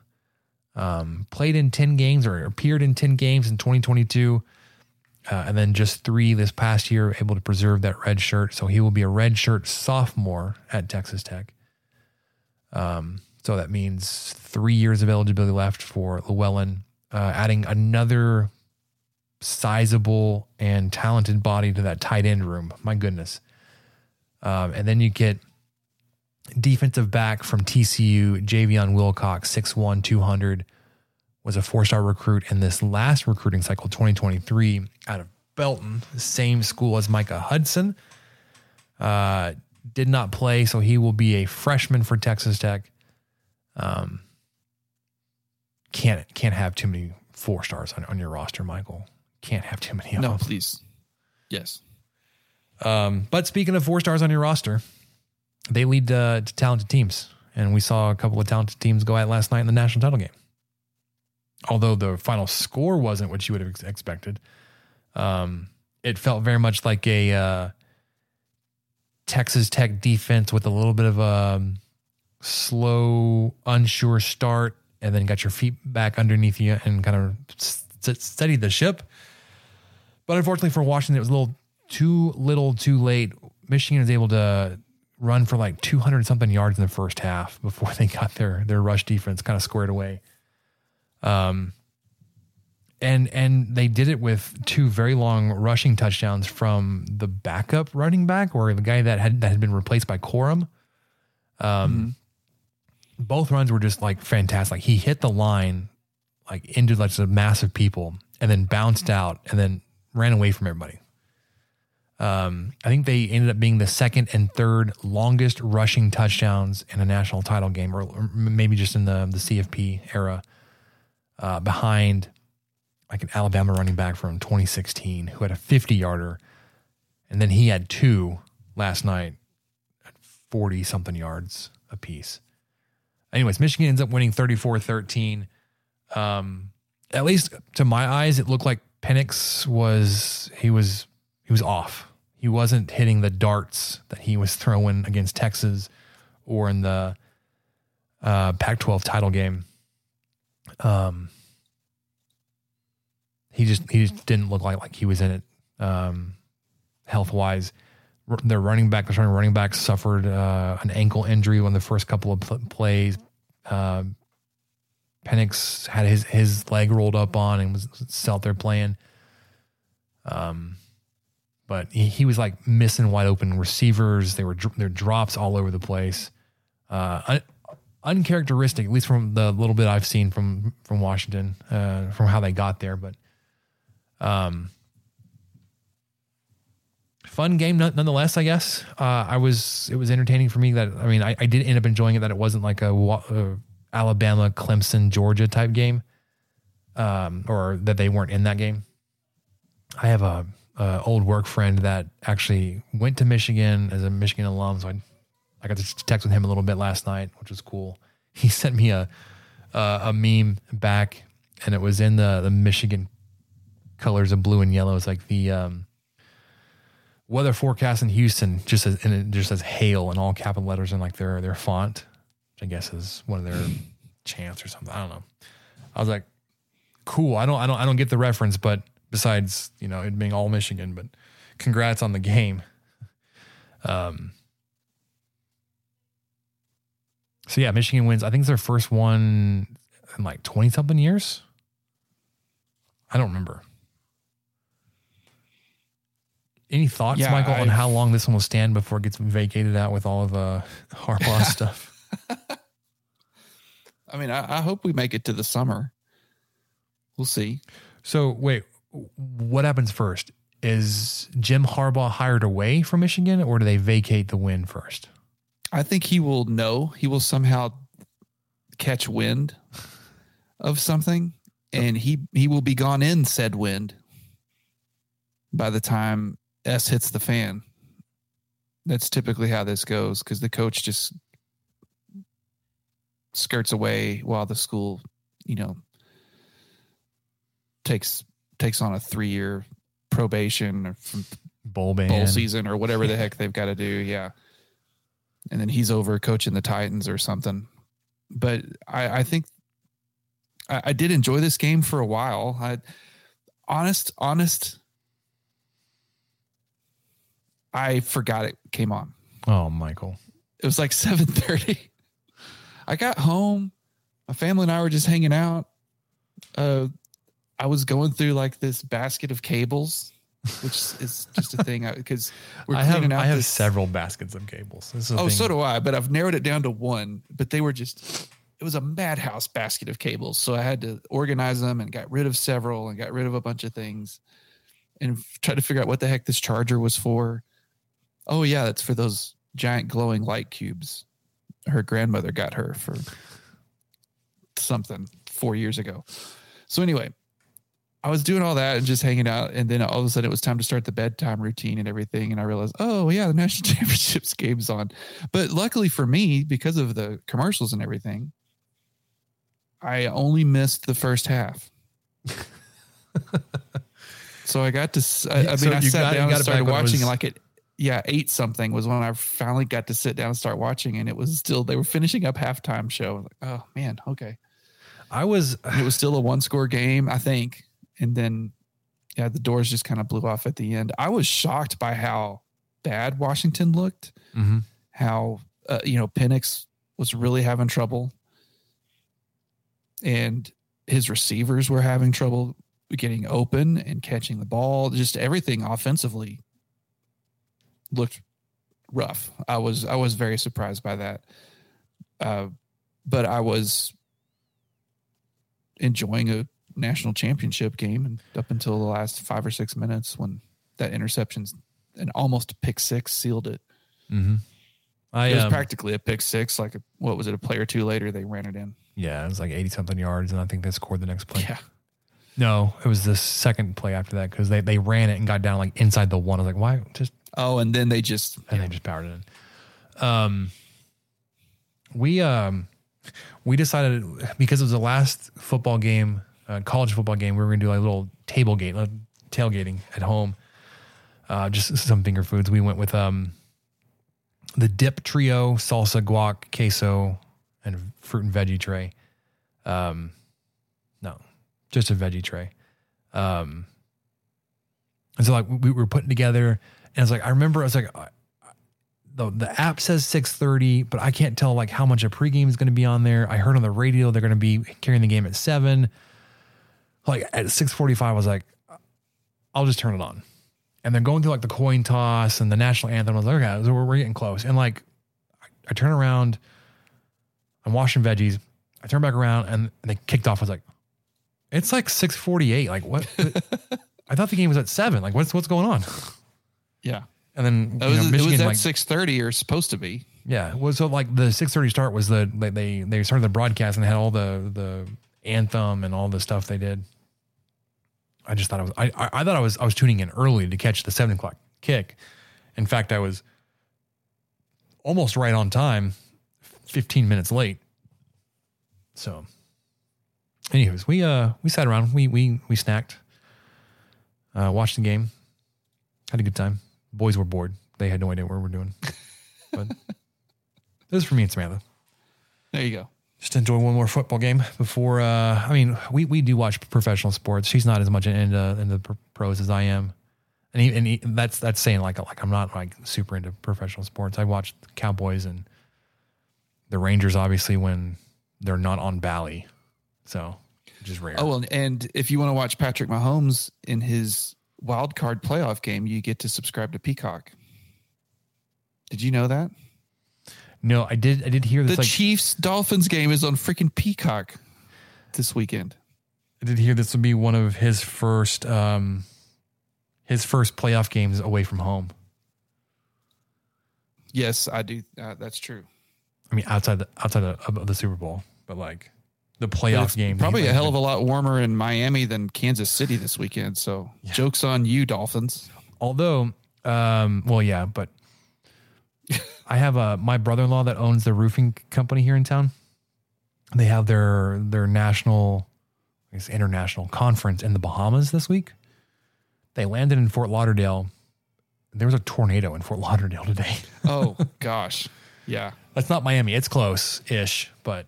Um, played in 10 games or appeared in 10 games in 2022. Uh, and then just three this past year, able to preserve that red shirt. So he will be a red shirt sophomore at Texas Tech. Um, so that means three years of eligibility left for Llewellyn, uh, adding another sizable and talented body to that tight end room. My goodness. Um, and then you get defensive back from TCU, Javion Wilcox, 6'1, 200, was a four star recruit in this last recruiting cycle, 2023, out of Belton, same school as Micah Hudson. Uh, did not play, so he will be a freshman for Texas Tech. Um, can't can't have too many four stars on, on your roster, Michael. Can't have too many. Of No, them. please. Yes. Um, but speaking of four stars on your roster, they lead uh, to talented teams, and we saw a couple of talented teams go at last night in the national title game. Although the final score wasn't what you would have ex- expected, um, it felt very much like a uh, Texas Tech defense with a little bit of a slow, unsure start, and then got your feet back underneath you and kind of steadied the ship. But unfortunately for Washington, it was a little too little, too late. Michigan was able to run for like 200 something yards in the first half before they got their their rush defense kind of squared away. Um, and and they did it with two very long rushing touchdowns from the backup running back or the guy that had that had been replaced by Corum. Um, both runs were just like fantastic. Like he hit the line like into like a mass of people and then bounced out and then ran away from everybody. Um, I think they ended up being the second and third longest rushing touchdowns in a national title game, or, or maybe just in the the CFP era, uh, behind like an Alabama running back from 2016 who had a 50 yarder, and then he had two last night at 40 something yards apiece. anyways, Michigan ends up winning 34 13. Um, at least to my eyes, it looked like Penix was, he was, he was off. He wasn't hitting the darts that he was throwing against Texas or in the uh, Pac 12 title game. Um, he just, he just didn't look like, like he was in it, um, health wise their running back, the starting running back, suffered uh, an ankle injury on the first couple of pl- plays. Uh, Penix had his his leg rolled up on and was out there playing. Um, but he, he was like missing wide open receivers. They were there drops all over the place. Uh, un, uncharacteristic, at least from the little bit I've seen from from Washington, uh, from how they got there. But um, fun game nonetheless. I guess uh, I was it was entertaining for me. That I mean, I, I did end up enjoying it. That it wasn't like a, a Alabama, Clemson, Georgia type game, um, or that they weren't in that game. I have a, a, old work friend that actually went to Michigan as a Michigan alum, so I I got to text with him a little bit last night, which was cool. He sent me a a, a meme back, and it was in the the Michigan colors of blue and yellow. It's like the um, weather forecast in Houston just says and it just says hail in all capital letters in like their their font, I guess is one of their chants or something. I don't know. I was like, cool. I don't I don't I don't get the reference, but besides, you know, it being all Michigan, but congrats on the game. Um so yeah, Michigan wins. I think it's their first one in like 20 something years. I don't remember. Any thoughts, yeah, Michael, I've, on how long this one will stand before it gets vacated out with all of uh, Harbaugh stuff? I mean, I, I, hope we make it to the summer. We'll see. So, wait, what happens first? Is Jim Harbaugh hired away from Michigan, or do they vacate the win first? I think he will know. He will somehow catch wind of something, and he he will be gone in said wind by the time S hits the fan. That's typically how this goes because the coach just skirts away while the school, you know, takes takes on a three year probation or from bowl ban. bowl season or whatever the heck they've got to do. Yeah, and then he's over coaching the Titans or something. But I, I think I, I did enjoy this game for a while. I honest, honest I forgot it came on. Oh, Michael. It was like 7:30. I got home. My family and I were just hanging out. Uh I was going through like this basket of cables, which is just a thing because we're I have, I have this, several baskets of cables. oh, thing. so do I, but I've narrowed it down to one. But they were just it was a madhouse basket of cables. So I had to organize them and got rid of several and got rid of a bunch of things and tried to figure out what the heck this charger was for. Oh yeah, that's for those giant glowing light cubes. Her grandmother got her for something four years ago. So anyway, I was doing all that and just hanging out, and then all of a sudden it was time to start the bedtime routine and everything, and I realized, oh yeah, the national championships game's on. But luckily for me, because of the commercials and everything, I only missed the first half. so I got to. I, I mean, so I sat got, down and started watching was, like it yeah, eight something was when I finally got to sit down and start watching, and it was still they were finishing up halftime show. Like, oh man, okay. I was. It was still a one score game, I think, and then yeah, the doors just kind of blew off at the end. I was shocked by how bad Washington looked. Mm-hmm. How uh, you know Penix was really having trouble, and his receivers were having trouble getting open and catching the ball. Just everything offensively looked rough. I was I was very surprised by that. Uh, but I was enjoying a national championship game and up until the last five or six minutes when that interception and almost pick six sealed it. Mm-hmm. I, it was um, practically a pick six. Like a, what was it? A play or two later, they ran it in. Yeah, it was like eighty something yards, and I think they scored the next play. Yeah. No, it was the second play after that because they, they ran it and got down like inside the one. I was like, why? Just Oh, and then they just and they just powered it in. Um, we um, we decided because it was the last football game, uh, college football game, we were going to do like a little tailgate, like tailgating at home. Uh, just some finger foods. We went with um, the dip trio, salsa, guac, queso, and fruit and veggie tray. Um, just a veggie tray. Um, and so like we were putting together, and it's like I remember I was like, the the app says six thirty, but I can't tell like how much a pregame is going to be on there. I heard on the radio they're going to be carrying the game at seven. Like at six forty five, I was like, I'll just turn it on. And they're going through like the coin toss and the national anthem. I was like, okay, we're, getting close. And like, I, turn around, I'm washing veggies. I turn back around and they kicked off. I was like, it's like 648. Like what? I thought the game was at seven. Like what's, what's going on? Yeah. And then It was, know, it was at like, six thirty or supposed to be. yeah. Well, so like the 630 start was the, they, they, they started the broadcast and they had all the, the anthem and all the stuff they did. I just thought I was, I, I, thought I was, I was tuning in early to catch the seven o'clock kick. In fact, I was almost right on time, 15 minutes late. So, anyways, we, uh, we sat around, we, we, we snacked, uh, watched the game, had a good time. Boys were bored. They had no idea what we were doing, but this is for me and Samantha There you go. just enjoy one more football game before. Uh, I mean, we we do watch professional sports. She's not as much into into the pros as I am, and, he, and he, that's that's saying like like I'm not like super into professional sports. I watch the Cowboys and the Rangers, obviously when they're not on Bally, so which is rare. Oh, well, and if you want to watch Patrick Mahomes in his wild card playoff game, you get to subscribe to Peacock. Did you know that? no, I did I did hear The like Chiefs Dolphins game is on freaking Peacock this weekend. I did hear this would be one of his first um his first playoff games away from home. Yes, I do. Uh, that's true. I mean, outside the outside of, of the Super Bowl, but like the playoff game, Probably a hell of a lot warmer in Miami than Kansas City this weekend. So jokes on you, Dolphins. Although, um, well, yeah, but I have a my brother in law that owns the roofing company here in town. They have their their national, I guess, international conference in the Bahamas this week. They landed in Fort Lauderdale. There was a tornado in Fort Lauderdale today. Oh gosh, yeah. That's not Miami. It's close ish, but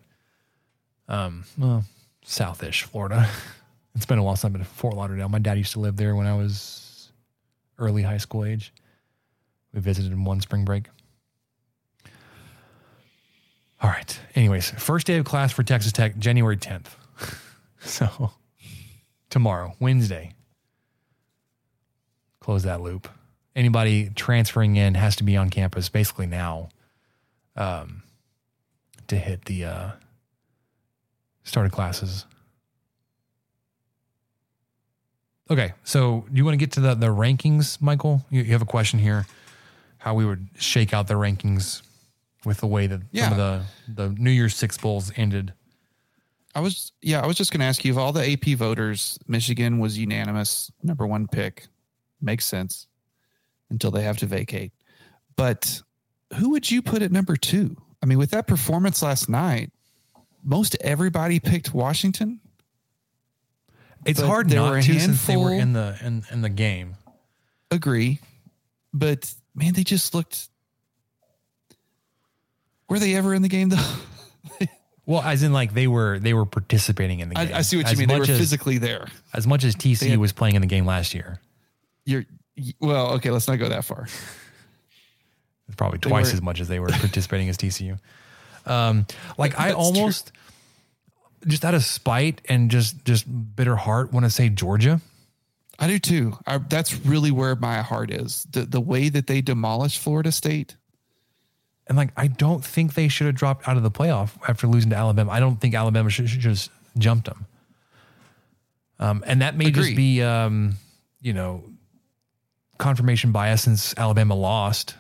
um, well, south-ish Florida. It's been a while since I've been to Fort Lauderdale. My dad used to live there when I was early high school age. We visited in one spring break. All right. Anyways, first day of class for Texas Tech, January 10th. so tomorrow, Wednesday. Close that loop. Anybody transferring in has to be on campus basically now um, to hit the uh, start of classes. Okay, so you want to get to the, the rankings, Michael? You, you have a question here, how we would shake out the rankings with the way that some of the, the New Year's Six Bowls ended. I was yeah, I was just going to ask you of all the AP voters, Michigan was unanimous number 1 pick. Makes sense until they have to vacate. But who would you put at number 2? I mean, with that performance last night, most everybody picked Washington. It's hard there not were a to since they were in the in, in the game. Agree. But man, they just looked Were they ever in the game though? Well, as in like they were they were participating in the game. I, I see what As you mean. They were as- physically there. as much as TCU had- was playing in the game last year. You're well, okay, let's not go that far. It's probably twice were- as much as they were participating as TCU. Um, like I That's true. almost just out of spite and just just bitter heart want to say Georgia. I do too. I, that's really where my heart is. The the way that they demolished Florida State. And like I don't think they should have dropped out of the playoff after losing to Alabama. I don't think Alabama should, should just jumped them. Um, and that may just be um, you know confirmation bias since Alabama lost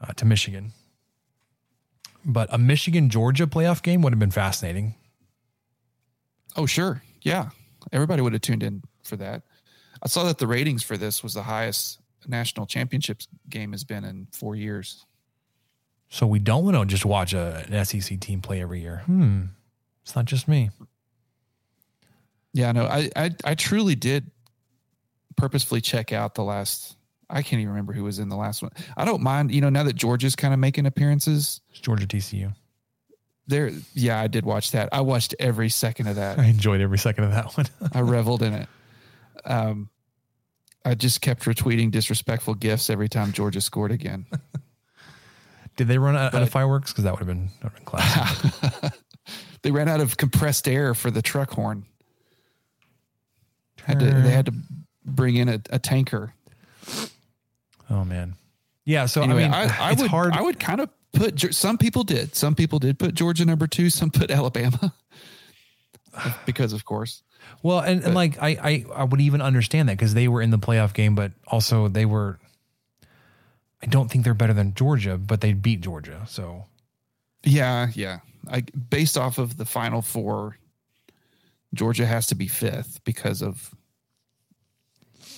uh, to Michigan. But a Michigan Georgia playoff game would have been fascinating. Oh, sure. Yeah. Everybody would have tuned in for that. I saw that the ratings for this was the highest national championships game has been in four years. So we don't want to just watch a, an SEC team play every year. Hmm. It's not just me. Yeah, no, I, I I truly did purposefully check out the last. I can't even remember who was in the last one. I don't mind, you know, now that Georgia's kind of making appearances. It's Georgia TCU. There, yeah, I did watch that. I watched every second of that. I enjoyed every second of that one. I reveled in it. Um, I just kept retweeting disrespectful gifs every time Georgia scored again. Did they run out, out of fireworks? Because that would have been, that would have been classic. they ran out of compressed air for the truck horn. Had to, they had to bring in a, a tanker. Oh man. Yeah. So Anyway, I mean, I, I it's would hard. I would kind of put some people did. Some people did put Georgia number two. Some put Alabama because, of course. Well, and, and like I, I, I would even understand that because they were in the playoff game, but also they were. I don't think they're better than Georgia, but they beat Georgia. So Yeah, yeah. I based off of the final four, Georgia has to be fifth because of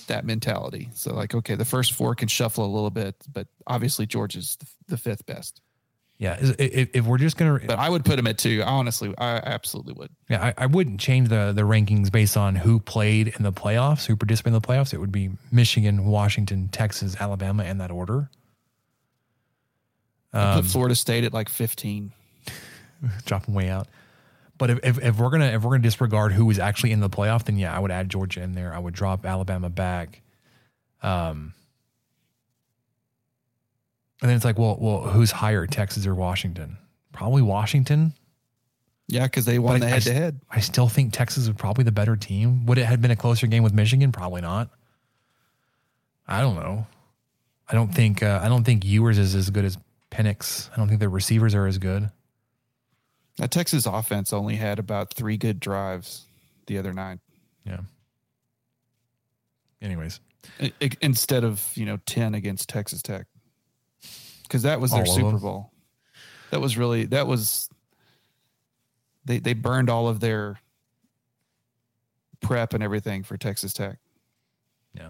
that mentality. So, like, okay, the first four can shuffle a little bit, but obviously George is the fifth best. yeah, if, if we're just gonna, But I would put him at two. Honestly, I absolutely would. yeah, I, I wouldn't change the the rankings based on who played in the playoffs, who participated in the playoffs. It would be Michigan, Washington, Texas, Alabama, in that order. I Um, put Florida State at like fifteen. Dropping way out. But if, if, if we're gonna if we're gonna disregard who is actually in the playoff, then yeah, I would add Georgia in there. I would drop Alabama back. Um, and then it's like, well, well, who's higher, Texas or Washington? Probably Washington. Yeah, because they won But the head to head. I still think Texas is probably the better team. Would it have been a closer game with Michigan? Probably not. I don't know. I don't think uh, I don't think Ewers is as good as Penix. I don't think their receivers are as good. That Texas offense only had about three good drives the other night, Yeah. Anyways, I- I- instead of you know ten against Texas Tech, because that was their All Super? Bowl. That was really that was. They they burned all of their prep and everything for Texas Tech. Yeah.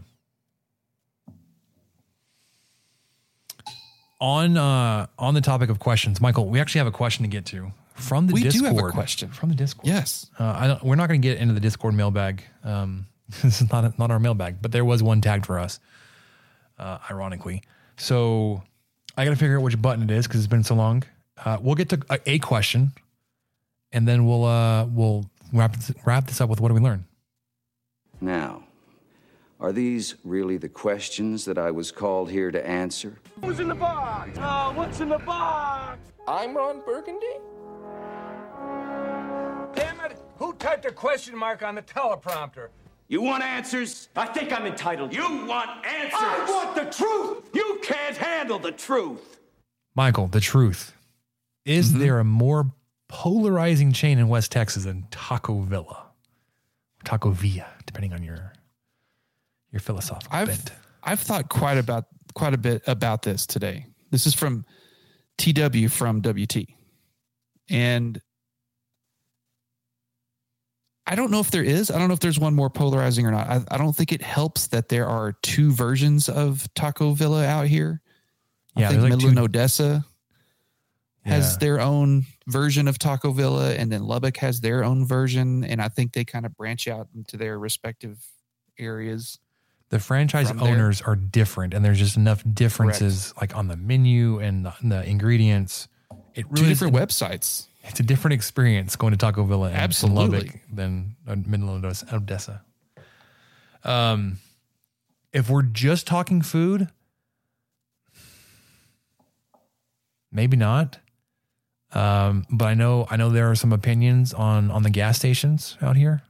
On uh on the topic of questions, Michael, we actually have a question to get to from the We do have a question. from the Discord. Yes. Uh, I don't, we're not going to get into the Discord mailbag. Um, this is not not our mailbag, but there was one tagged for us, uh, ironically. So I got to figure out which button it is because it's been so long. Uh, we'll get to a, a question, and then we'll uh, we'll wrap this, wrap this up with what do we learn. Now, are these really the questions that I was called here to answer? Who's in the box? Oh, what's in the box? I'm Ron Burgundy. Damn it! Who typed a question mark on the teleprompter? You want answers? I think I'm entitled. You want answers? I want the truth. You can't handle the truth. Michael, the truth is Mm-hmm. there a more polarizing chain in West Texas than Taco Villa, Taco Villa, depending on your your philosophical I've bent. I've thought quite about quite a bit about this today. This is from TW from WT. And I don't know if there is. I don't know if there's one more polarizing or not. I, I don't think it helps that there are two versions of Taco Villa out here. Yeah, I think like Midland two- Odessa has Yeah. their own version of Taco Villa, and then Lubbock has their own version. And I think they kind of branch out into their respective areas. The franchise from there. owners are different, and there's just enough differences, like on the menu and the, the ingredients. It Two really is- different websites. It's a different experience going to Taco Villa and Absolutely. Lubbock than uh, Midland Odessa- Odessa. Um, if we're just talking food, maybe not. Um, but I know I know there are some opinions on on the gas stations out here.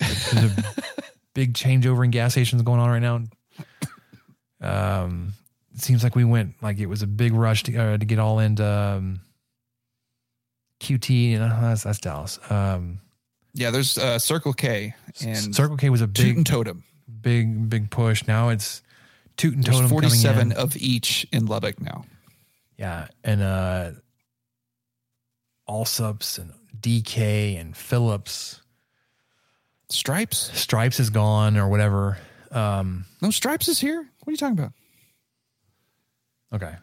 There's a big changeover in gas stations going on right now. Um, it seems like we went like it was a big rush to uh, to get all into um, QT. You know, that's that's Dallas. Um, Yeah, there's uh, Circle K and Circle K was a Toot big, Totem. big, big push. Now it's Toot and There's Totem 47 of each in Lubbock now. Yeah, and uh, Allsups and DK and Phillips. Stripes? Stripes is gone or whatever. Um, No, Stripes is here. What are you talking about? okay,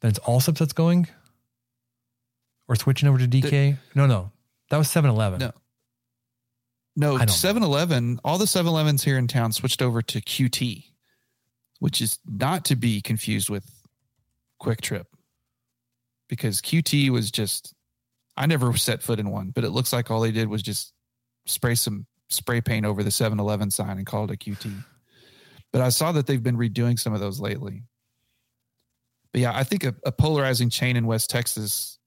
then it's Allsups that's going? Or switching over to DK? no, no. That was 7 Eleven. No. No, I don't know. 7 Eleven, all the 7 Elevens here in town switched over to QT, which is not to be confused with QuikTrip because QT was just, I never set foot in one, but it looks like all they did was just spray some spray paint over the 7 Eleven sign and call it a QT. But I saw that they've been redoing some of those lately. But yeah, I think a, a polarizing chain in West Texas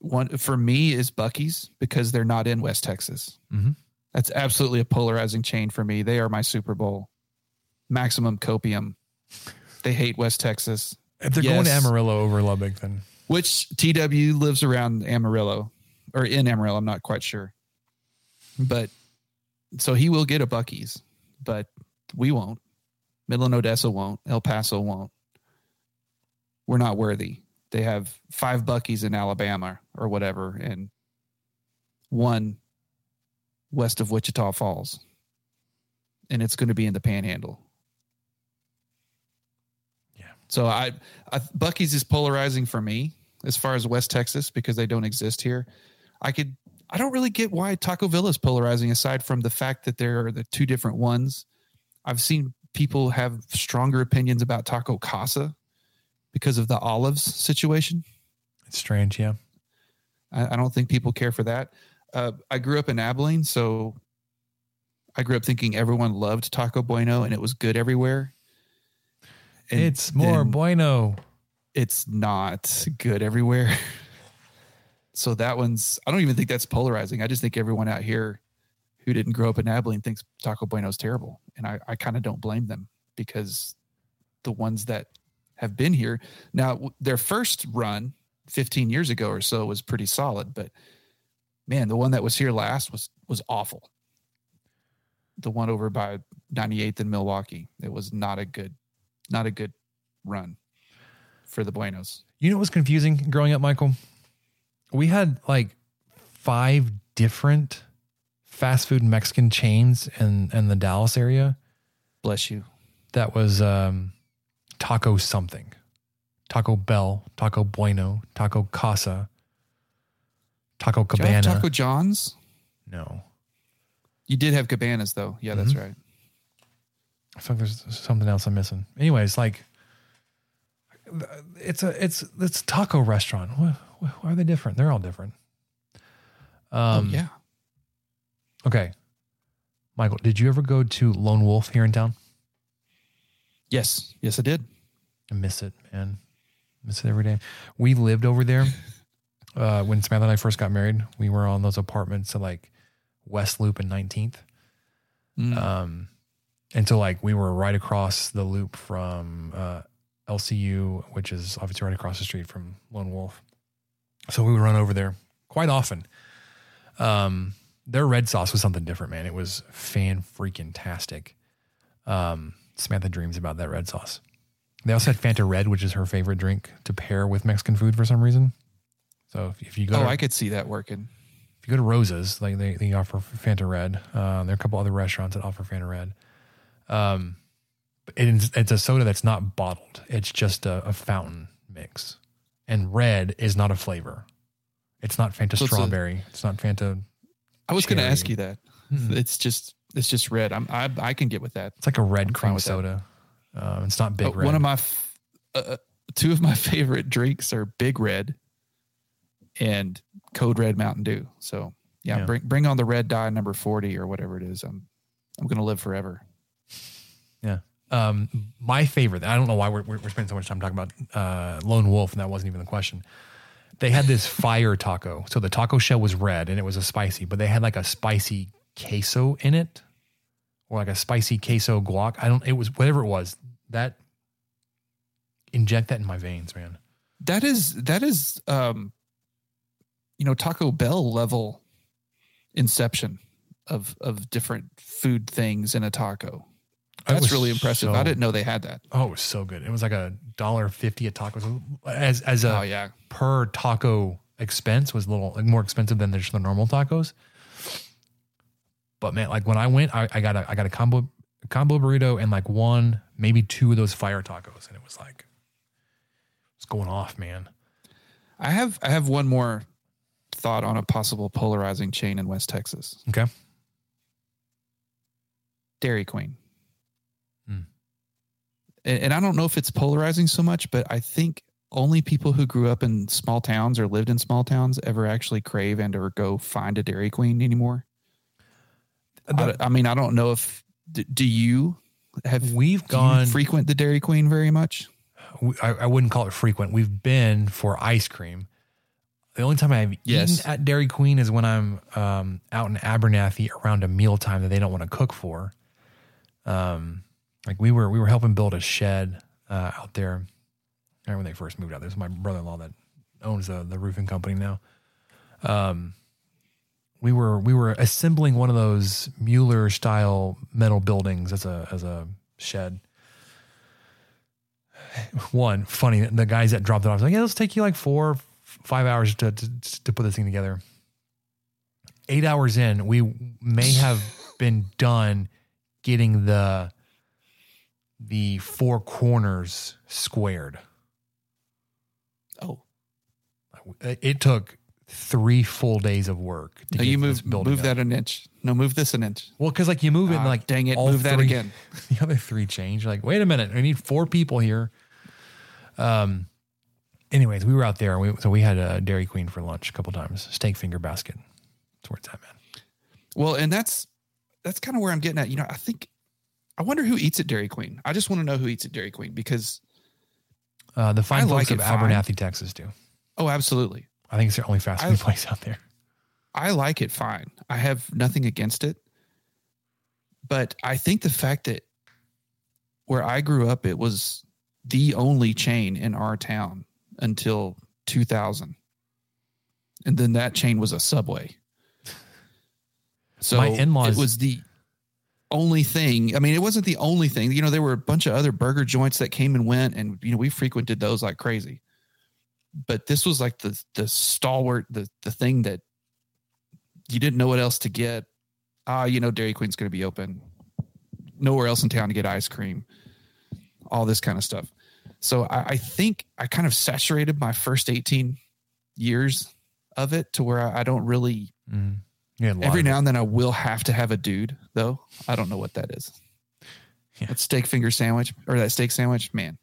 one for me is Buc-ee's because they're not in West Texas. Mhm. That's absolutely a polarizing chain for me. They are my Super Bowl. Maximum copium. They hate West Texas, If they're going to Amarillo over Lubbock, then which TW lives around Amarillo or in Amarillo. I'm not quite sure. But so he will get a Buc-ee's, but we won't. Midland Odessa won't. El Paso won't. We're not worthy. They have five Buc-ee's in Alabama or whatever, and one west of Wichita Falls. And it's going to be in the panhandle. Yeah. So I, I Buc-ee's is polarizing for me as far as West Texas because they don't exist here. I could I don't really get why Taco Villa is polarizing aside from the fact that there are the two different ones. I've seen people have stronger opinions about Taco Casa because of the olives situation. it's strange. Yeah. I, I don't think people care for that. Uh, I grew up in Abilene, so I grew up thinking everyone loved Taco Bueno and it was good everywhere. And it's more bueno. it's not good everywhere. so that one's I don't even think that's polarizing. I just think everyone out here who didn't grow up in Abilene thinks Taco Bueno is terrible. And I, I kind of don't blame them because the ones that have been here now their first run 15 years ago or so was pretty solid, but man, the one that was here last was was awful. The one over by 98th in Milwaukee. It was not a good not a good run for the Buenos. You know what was confusing growing up, Michael? We had like five different fast food Mexican chains in, in the Dallas area Bless you. that was um, Taco something. Taco Bell, Taco Bueno, Taco Casa, Taco Did you have Cabana. Taco John's? no. You did have cabanas though. Yeah, that's Mhm. right. I feel like there's something else I'm missing. Anyways, like it's a it's it's a taco restaurant. Why, why are they different? They're all different. Um, oh yeah. Okay. Michael, did you ever go to Lone Wolf here in town? Yes. Yes, I did. I miss it, man. I Miss it every day. We lived over there uh, when Samantha and I first got married. We were on those apartments at like West Loop and 19th. Mm. Um, and so like we were right across the loop from uh, LCU, which is obviously right across the street from Lone Wolf. So we would run over there quite often. Um, their red sauce was something different, man. It was fan freaking tastic. Um, Samantha dreams about that red sauce. They also had Fanta Red, which is her favorite drink to pair with Mexican food for some reason. So if, if you go, oh, to, I could see that working. if you go to Rosa's, like they, they offer Fanta Red. Uh, there are a couple other restaurants that offer Fanta Red. Um, it's, it's a soda that's not bottled. It's just a, a fountain mix, and red is not a flavor. It's not Fanta So it's a- strawberry. it's not Fanta. I was going to ask you that. Mm. It's just it's just red. I'm I I can get with that. It's like a red I'm cream soda. Um, it's not big Uh, red. One of my f- uh, uh, two of my favorite drinks are Big Red and Code Red Mountain Dew. So yeah, Yeah. bring bring on the red dye number forty or whatever it is. I'm I'm gonna live forever. Yeah. Um, my favorite. I don't know why we're, we're we're spending so much time talking about uh, Lone Wolf, and that wasn't even the question. They had this fire taco. So the taco shell was red, and it was a spicy, but they had like a spicy queso in it, or like a spicy queso guac. I don't. It was whatever it was. That inject that in my veins, man. That is that is um you know Taco Bell level inception of of different food things in a taco. That's really impressive. so- I didn't know they had that. Oh, it was so good. It was like a dollar fifty a taco As as a oh yeah. per taco expense was a little like, more expensive than just the normal tacos. But man, like when I went, I, I got a I got a combo combo burrito and like one, maybe two of those fire tacos, and it was like It's going off, man. I have I have one more thought on a possible polarizing chain in West Texas. Okay. Dairy Queen. Hmm. And, and I don't know if it's polarizing so much, but I think only people who grew up in small towns or lived in small towns ever actually crave and or go find a Dairy Queen anymore. I, I mean, I don't know if do you have We've gone. frequent the Dairy Queen very much? I, I wouldn't call it frequent. We've been for ice cream. The only time I've Yes. eaten at Dairy Queen is when I'm um, out in Abernathy around a mealtime that they don't want to cook for. Um, like we were we were helping build a shed uh, out there. When they first moved out. There's my brother-in-law that owns the the roofing company now. Um, we were we were assembling one of those Mueller style metal buildings as a as a shed. One funny the guys that dropped it off was like yeah let's take you like four five hours to, to to put this thing together. Eight hours in we may have been done getting the the four corners squared. Oh, it it took three full days of work to no, you move move up. that an inch. No, move this an inch. well because like you move it and Ah, like dang it, move that again. the other three change. You're like, wait a minute, I need four people here. Um. Anyways, we were out there. We, so we had a Dairy Queen for lunch a couple times. Steak finger basket. That's where it's at, man. Well, and that's that's kind of where I'm getting at. You know, I think I wonder who eats at Dairy Queen. I just want to know who eats at Dairy Queen because Uh, the fine I folks like of it fine. Abernathy, Texas, do. oh, absolutely. I think it's the only fast I- food place out there. I like it fine. I have nothing against it. But I think the fact that where I grew up, it was the only chain in our town until 2000. And then that chain was a Subway. So My in-laws- it was the only thing. I mean, it wasn't the only thing. You know, there were a bunch of other burger joints that came and went, and you know, we frequented those like crazy. But this was like the the stalwart, the the thing that you didn't know what else to get. Ah, you know, Dairy Queen's going to be open. Nowhere else in town to get ice cream. All this kind of stuff. So I, I think I kind of saturated my first 18 years of it to where I, I don't really. Mm. A lot Every it. now and then I will have to have a dude though. I don't know what that is. Yeah. That steak finger sandwich or that steak sandwich, man.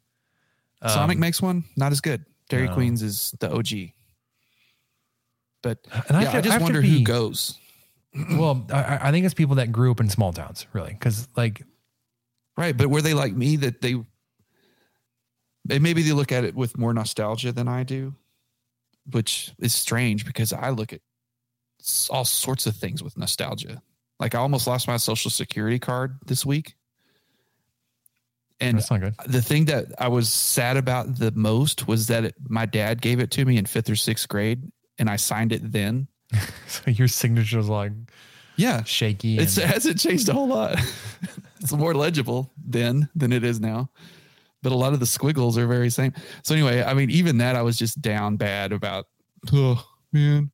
Sonic Um, makes one, not as good. Dairy No. Queen's is the OG. But And I yeah, I I just wonder be- who goes. well, I, I think it's people that grew up in small towns, really, because like Right, but were they like me that they they- maybe they look at it with more nostalgia than I do, which is strange because I look at all sorts of things with nostalgia. Like I almost lost my social security card this week. And that's not good. the thing that I was sad about the most was that it, my dad gave it to me in fifth or sixth grade, and I signed it then. So your signature is like Yeah, shaky. it's, it and- hasn't changed a whole lot. it's more legible then than it is now, but a lot of the squiggles are very same. So anyway, I mean, even that I was just down bad about. Oh man,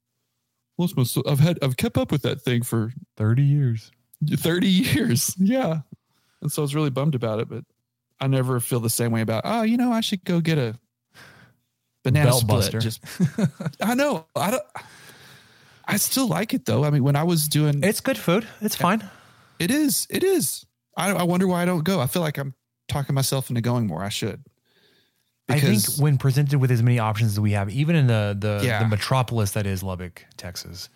lost my. I've had I've kept up with that thing for 30 years. thirty years. Yeah, and so I was really bummed about it, but I never feel the same way about. Oh, you know, I should go get a banana Belt split. buster. Just I know I don't. I still like it though. I mean, when I was doing It's good food. It's fine. it is. It is. I, I wonder why I don't go. I feel like I'm talking myself into going more. I should. I think when presented with as many options as we have, even in the the, Yeah. the metropolis that is Lubbock, Texas,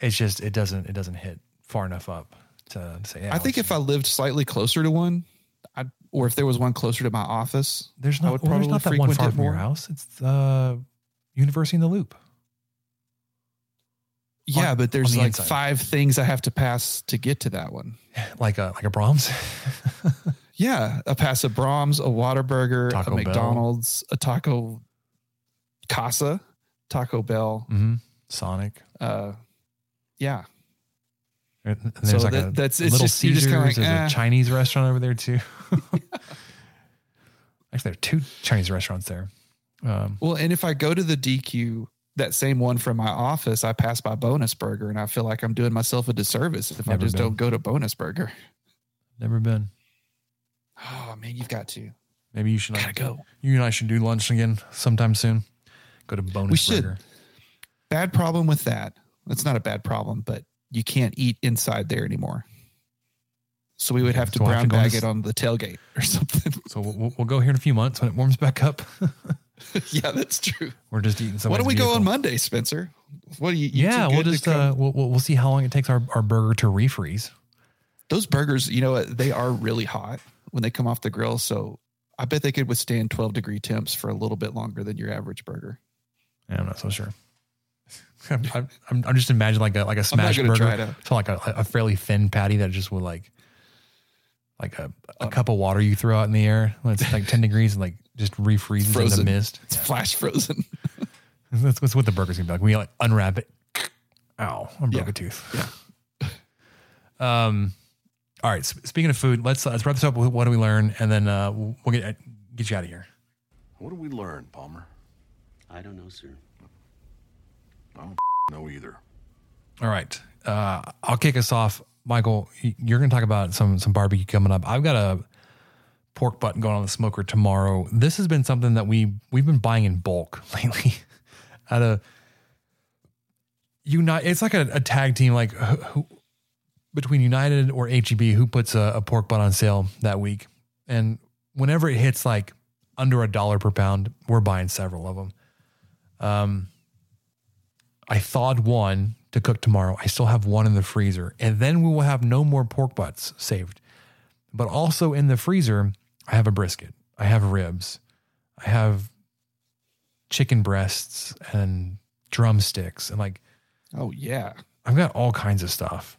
it's just it doesn't it doesn't hit far enough up to say. Yeah, I think if I lived slightly closer to one, or if there was one closer to my office, there's I not would well, there's probably not that one far from your more. house. It's uh, University in the Loop. yeah, On- but there's the like inside. five things I have to pass to get to that one. like a like a Braum's. Yeah, a pass a Braum's, a Whataburger, Taco a Bell. McDonald's, a Taco Casa, Taco Bell. hmm Sonic. Uh, yeah, And and So there's like that- a that's- it's Little just- you're just Caesars. like, there's eh. a Chinese restaurant over there too. Actually, there are two Chinese restaurants there. Um, Well, and if I go to the DQ, that same one from my office, I pass by Bonus Burger, and I feel like I'm doing myself a disservice if I just been. don't go to Bonus Burger. never been. Oh man, you've got to. Maybe you should Gotta go. You and I should do lunch again sometime soon. Go to bonus We should. Bad problem with that. It's not a bad problem, but you can't eat inside there anymore. So we would have to So we'll have brown to bag this- it on the tailgate or something. So we'll, we'll- go here in a few months when it warms back up. yeah, that's true. We're just eating. Why don't we go on Monday, Spencer? What do you? you Yeah, we'll just uh, we'll, we'll see how long it takes our, our burger to refreeze. those burgers. You know what? They are really hot when they come off the grill. So I bet they could withstand twelve degree temps for a little bit longer than your average burger. Yeah, I'm not so sure. I'm, I'm, I'm just imagining like a like a I'm not smash gonna try burger, it out. so like a, a fairly thin patty that just would like like a, a Oh. cup of water you throw out in the air when it's like 10 degrees and like just refreezes in the mist. It's flash frozen. That's, that's what the burger's gonna be like. We like unwrap it. Ow! I broke Yeah. a tooth. Yeah. um. All right. sp- Speaking of food, let's let's wrap this up with what do we learn, and then uh, we'll we'll get get you out of here. What did we learn, Palmer? I don't know, sir. I don't know either. All right. Uh, I'll kick us off. Michael, you're going to talk about some some barbecue coming up. I've got a pork butt going on the smoker tomorrow. This has been something that we we've been buying in bulk lately. At a Unite, it's like a, a tag team, like who, between United or HEB, who puts a, a pork butt on sale that week, and whenever it hits like under a dollar per pound, we're buying several of them. Um, I thawed one to cook tomorrow. I still have one in the freezer. And then we will have no more pork butts saved. But also in the freezer, I have a brisket. I have ribs. I have chicken breasts and drumsticks and like Oh yeah. I've got all kinds of stuff.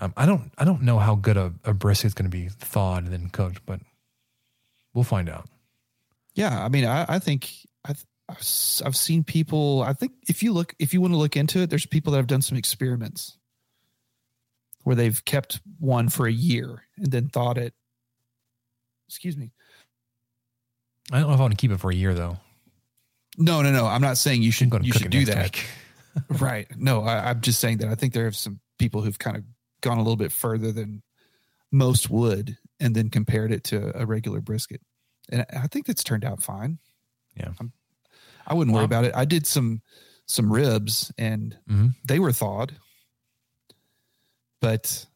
Um, I don't I don't know how good a, a brisket's going to be thawed and then cooked, but we'll find out. Yeah, I mean, I, I think I've, I've I've seen people. I think if you look, if you want to look into it, there's people that have done some experiments where they've kept one for a year and then thought it. Excuse me. I don't know if I want to keep it for a year though. No, no, no. I'm not saying you should. You should do that. right. No, I, I'm just saying that I think there are some people who've kind of gone a little bit further than most would, and then compared it to a regular brisket, and I think that's turned out fine. Yeah. I'm, I wouldn't worry about it. I did some some ribs, and Mhm. they were thawed, but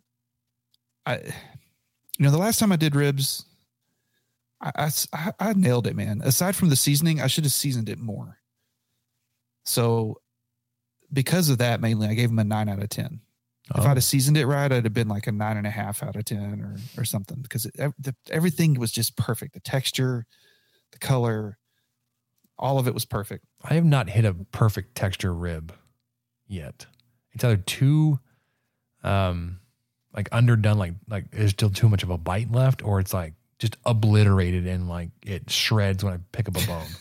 I, you know, the last time I did ribs. I I nailed it, man. Aside from the seasoning, I should have seasoned it more. So because of that, mainly, I gave them a nine out of 10. If Oh. I'd have seasoned it right, I'd have been like a nine and a half out of 10 or, or something because it, the, everything was just perfect. The texture, the color, all of it was perfect. I have not hit a perfect texture rib yet. It's either too um like underdone, like like there's still too much of a bite left, or it's like just obliterated and like it shreds when I pick up a bone.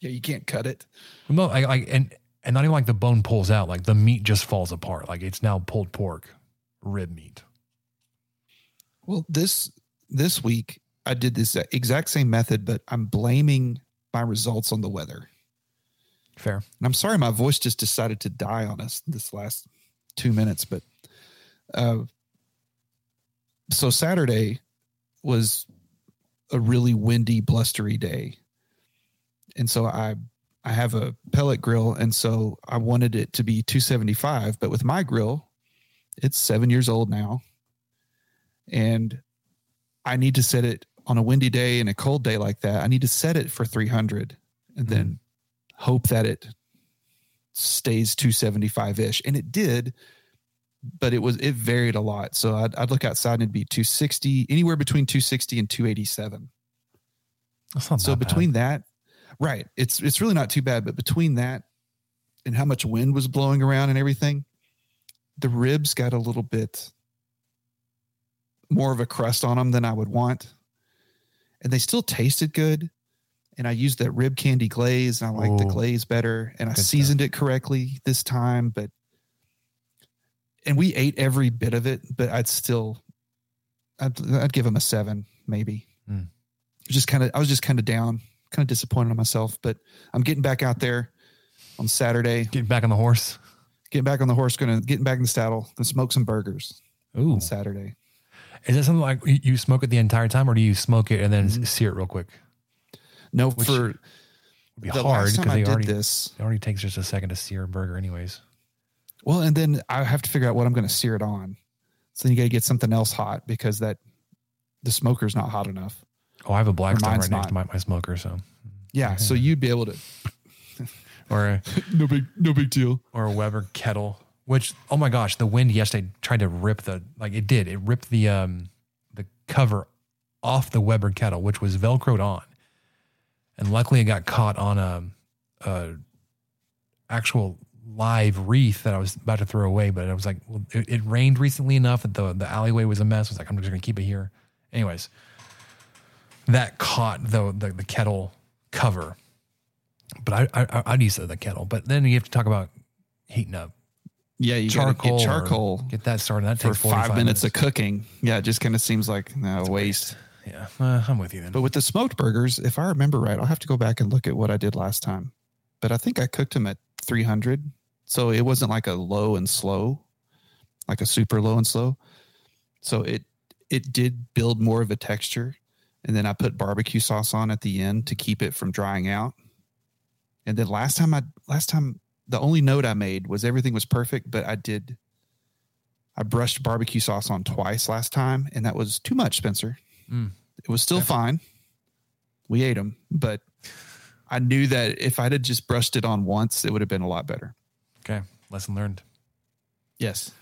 Yeah, you can't cut it. no, I like and and not even like the bone pulls out, like the meat just falls apart. Like it's now pulled pork, rib meat. Well, this this week I did this exact same method, but I'm blaming my results on the weather. Fair. And I'm sorry, my voice just decided to die on us this last two minutes. But uh, so Saturday was a really windy, blustery day, and so I I have a pellet grill, and so I wanted it to be 275. But with my grill, it's seven years old now, and I need to set it on a windy day and a cold day like that. I need to set it for 300, and then mm-hmm. hope that it stays 275 ish. And it did, but it was, it varied a lot. So I'd, I'd look outside and it'd be 260, anywhere between 260 and 287. That's not So that bad. between that, right. It's, it's really not too bad, but between that and how much wind was blowing around and everything, the ribs got a little bit more of a crust on them than I would want. And they still tasted good. And I used that rib candy glaze and I like the Ooh. glaze better. And I Good seasoned it correctly this time, but and we ate every bit of it, but I'd still I'd, I'd give them a seven, maybe. Hmm. Just kind of I was just kind of down, kind of disappointed in myself, but I'm getting back out there on Saturday, getting back on the horse. getting back on the horse, gonna getting back in the saddle, gonna smoke some burgers Ooh. on Saturday. Is that something like you smoke it the entire time, or do you smoke it and then Mm-hmm. sear it real quick? No, Which- for Would be The hard because I they did already this- it already takes just a second to sear a burger, anyways. well, and then I have to figure out what I'm going to sear it on. So then you got to get something else hot because that the smoker's not hot enough. Oh, I have a Blackstone right next to my, my smoker, so Yeah, so you'd be able to. or a, No big, no big deal. or a Weber kettle. Which oh my gosh, the wind yesterday tried to rip the like it did. It ripped the um the cover off the Weber kettle, which was velcroed on, and luckily it got caught on a, a actual live wreath that I was about to throw away. But I was like, well, it, it rained recently enough that the the alleyway was a mess. I was like, I'm just gonna keep it here. Anyways, that caught the the, the kettle cover. But I, I I'd use the kettle. But then you have to talk about heating up Yeah, you charcoal. get charcoal Get that started. That for takes 45 five minutes, of cooking. Yeah, it just kind of seems like no, a waste. Yeah, uh, I'm with you then. But with the smoked burgers, if I remember right, I'll have to go back and look at what I did last time. But I think I cooked them at 300. So it wasn't like a low and slow, like a super low and slow. So it it did build more of a texture. And then I put barbecue sauce on at the end to keep it from drying out. And then last time I last time the only note I made was everything was perfect, but I did I brushed barbecue sauce on twice last time, and that was too much, Spencer. Mm. It was still fine. We ate them, but I knew that if I'd have just brushed it on once, it would have been a lot better. okay, lesson learned. Yes.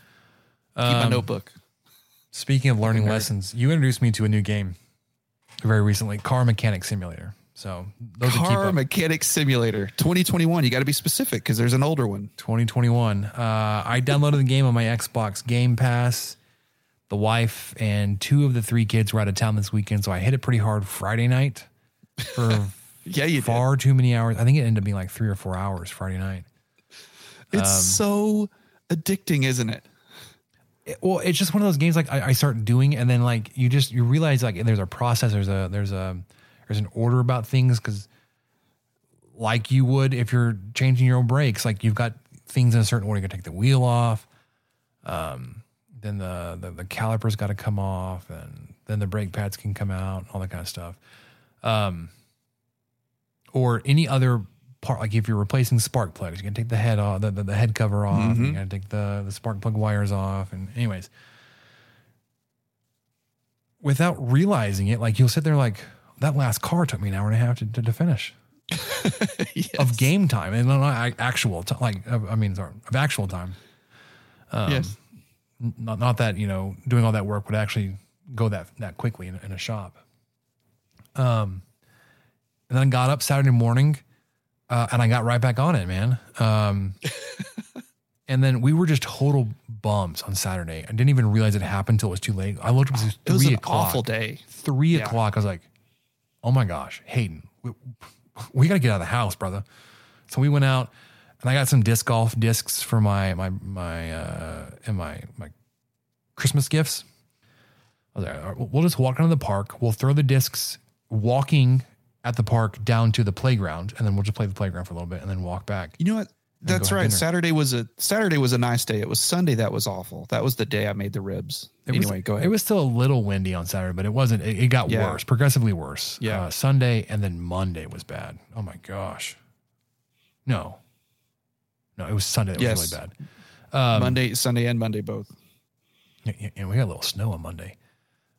Keep my Um, notebook. Speaking of learning lessons, you introduced me to a new game very recently, Car Mechanic Simulator. So those Car Mechanic Simulator 2021. You got to be specific because there's an older one. 2021. Uh, I downloaded the game on my Xbox Game Pass. The wife and two of the three kids were out of town this weekend, so I hit it pretty hard Friday night for Yeah, you far too many hours. I think it ended up being like three or four hours Friday night. did. um, It's so addicting, isn't it? it- well, it's just one of those games like I, I start doing, and then like you just you realize like there's a process, there's a there's a there's an order about things because like you would if you're changing your own brakes, like you've got things in a certain order. You got to take the wheel off, um, then the the, the calipers got to come off, and then the brake pads can come out, all that kind of stuff. Um, or any other part, like if you're replacing spark plugs, you can take the head off, the, the, the head cover off, and you got to take the, the spark plug wires off. And, anyways, without realizing it, like you'll sit there like, that last car took me an hour and a half to, to, to finish of game time and not actual, ti- like, I mean, sorry, of actual time. Um, yes. Not, not that, you know, doing all that work would actually go that, that quickly in, a- in a shop. Um, and then I got up Saturday morning, uh, and I got right back on it, man. Um, and then we were just total bums on Saturday. I didn't even realize it happened until it was too late. I looked, it was It was three an o'clock. awful day. Three Yeah. o'clock. I was like, oh my gosh, Hayden, we, we got to get out of the house, brother. So we went out, and I got some disc golf discs for my my my uh, and my my Christmas gifts. I was like, "All right, we'll just walk down to the park. We'll throw the discs walking at the park down to the playground, and then we'll just play the playground for a little bit, and then walk back. You know what? That's right. Saturday was a Saturday was a nice day. It was Sunday that was awful. That was the day I made the ribs. It anyway, was, go ahead. It was still a little windy on Saturday, but it wasn't. It, it got Yeah. worse, progressively worse. Yeah. Uh, Sunday and then Monday was bad. Oh my gosh. No. No, it was Sunday that Yes. was really bad. Um, Monday, Sunday, and Monday both. Yeah, yeah, we got a little snow on Monday.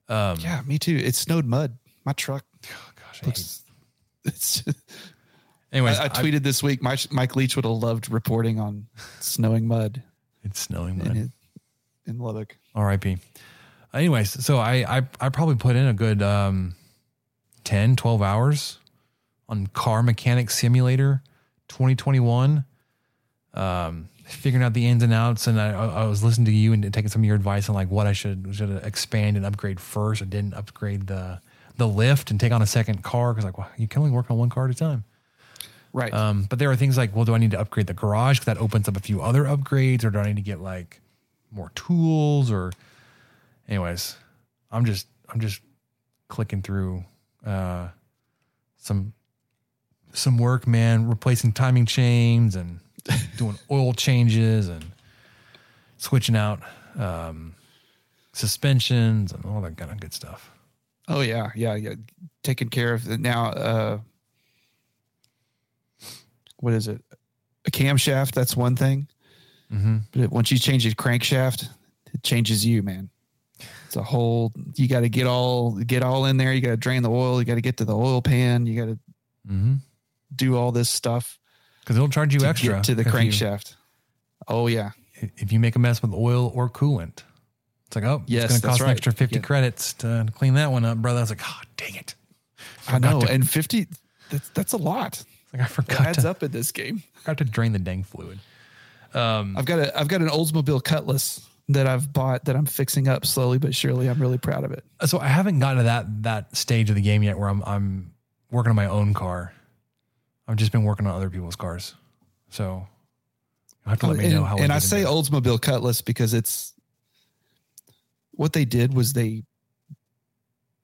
Um, Yeah, me too. It snowed mud. My truck. Gosh, I Looks, it's, anyways, I, I tweeted this week. Mike Leach would have loved reporting on snowing mud it's snowing. mud. It, in Lubbock. R.I.P. Anyways, so I, I I probably put in a good um, 10, 12 hours on Car Mechanic Simulator 2021, um, figuring out the ins and outs. And I, I was listening to you and taking some of your advice on like what I should should expand and upgrade first. I didn't upgrade the the lift and take on a second car because like well, you can only work on one car at a time. Right. Um, but there are things like, well, do I need to upgrade the garage because that opens up a few other upgrades, or do I need to get like more tools? Or, anyways, I'm just I'm just clicking through uh, some some work, man. Replacing timing chains and doing oil changes and switching out um, suspensions and all that kind of good stuff. Oh yeah, yeah, yeah. Taking care of the, now. Uh, what is it? A camshaft. That's one thing. Mm-hmm. But once you change a crankshaft, it changes you, man. It's a whole. You got to get all get all in there. You got to drain the oil. You got to get to the oil pan. You got to Mm-hmm. do all this stuff Because they'll charge you to extra get to the crankshaft. oh yeah, if you make a mess with oil or coolant. It's like, oh, Yes, it's going to cost an extra 50 Yeah. credits to clean that one up, brother. I was like, oh, dang it. I know. to- and fifty. That's that's a lot. Like, I It forgot adds to, up in this game. I forgot to drain the dang fluid. Um, I've got a I've got an Oldsmobile Cutlass that I've bought that I'm fixing up slowly but surely. I'm really proud of it. so I haven't gotten to that that stage of the game yet where I'm I'm working on my own car. I've just been working on other people's cars. So you'll have to let me and know how. and I say. Oldsmobile Cutlass because it's what they did was they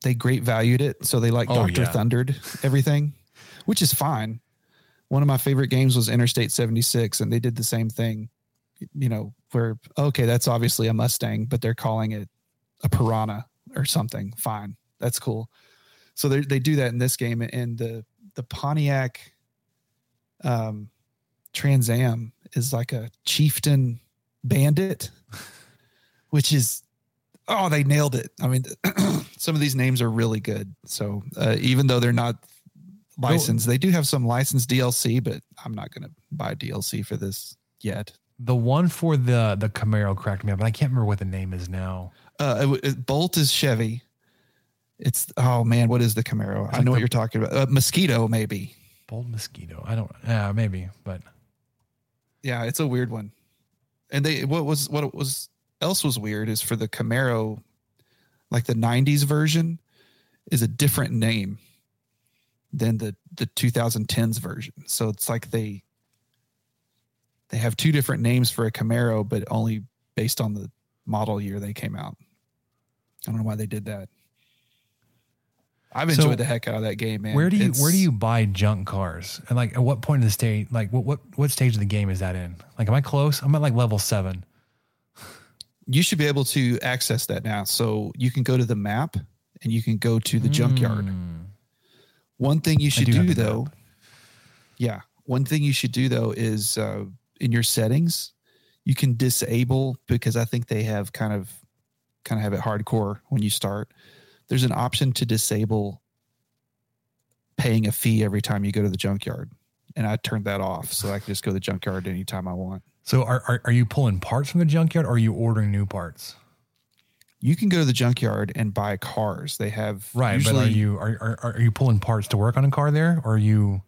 they great valued it, so they like Oh, Doctor yeah. Thundered everything, which is fine. One of my favorite games was Interstate 76, and they did the same thing. You know, where okay, that's obviously a Mustang, but they're calling it a Piranha or something. Fine, that's cool. So they they do that in this game, and the the Pontiac um, Trans Am is like a chieftain bandit, which is oh they nailed it. I mean, some of these names are really good. So uh, even though they're not licensed, they do have some licensed DLC, but I'm not going to buy DLC for this yet. the one for the the Camaro cracked me up, but I can't remember what the name is now. Uh, it, it- Bolt is Chevy. It's oh man, what is the Camaro? I like know what the- you're talking about. Uh, Mosquito, maybe. Bold mosquito. I don't. Yeah, maybe, but Yeah, it's a weird one. And they what was what was else was weird is for the Camaro, like the '90s version, is a different name than the the 2010s version. So it's like they they have two different names for a Camaro, but only based on the model year they came out. I don't know why they did that. I've So, enjoyed the heck out of that game, man. where do you It's- where do you buy junk cars? And like, at what point in the stage? Like, what what what stage of the game is that in? Like, am I close? I'm at like level seven. you should be able to access that now. So you can go to the map and you can go to the junkyard. Hmm. One thing you should do do, though, yeah, one thing you should do though is uh, in your settings, you can disable because I think they have kind of kind of have it hardcore when you start. There's an option to disable paying a fee every time you go to the junkyard, and I turned that off so I can just go to the junkyard anytime I want. So, are, are are you pulling parts from the junkyard, or are you ordering new parts? You can go to the junkyard and buy cars. They have Right, usually, but are you are, are are you pulling parts to work on a car there, or are you?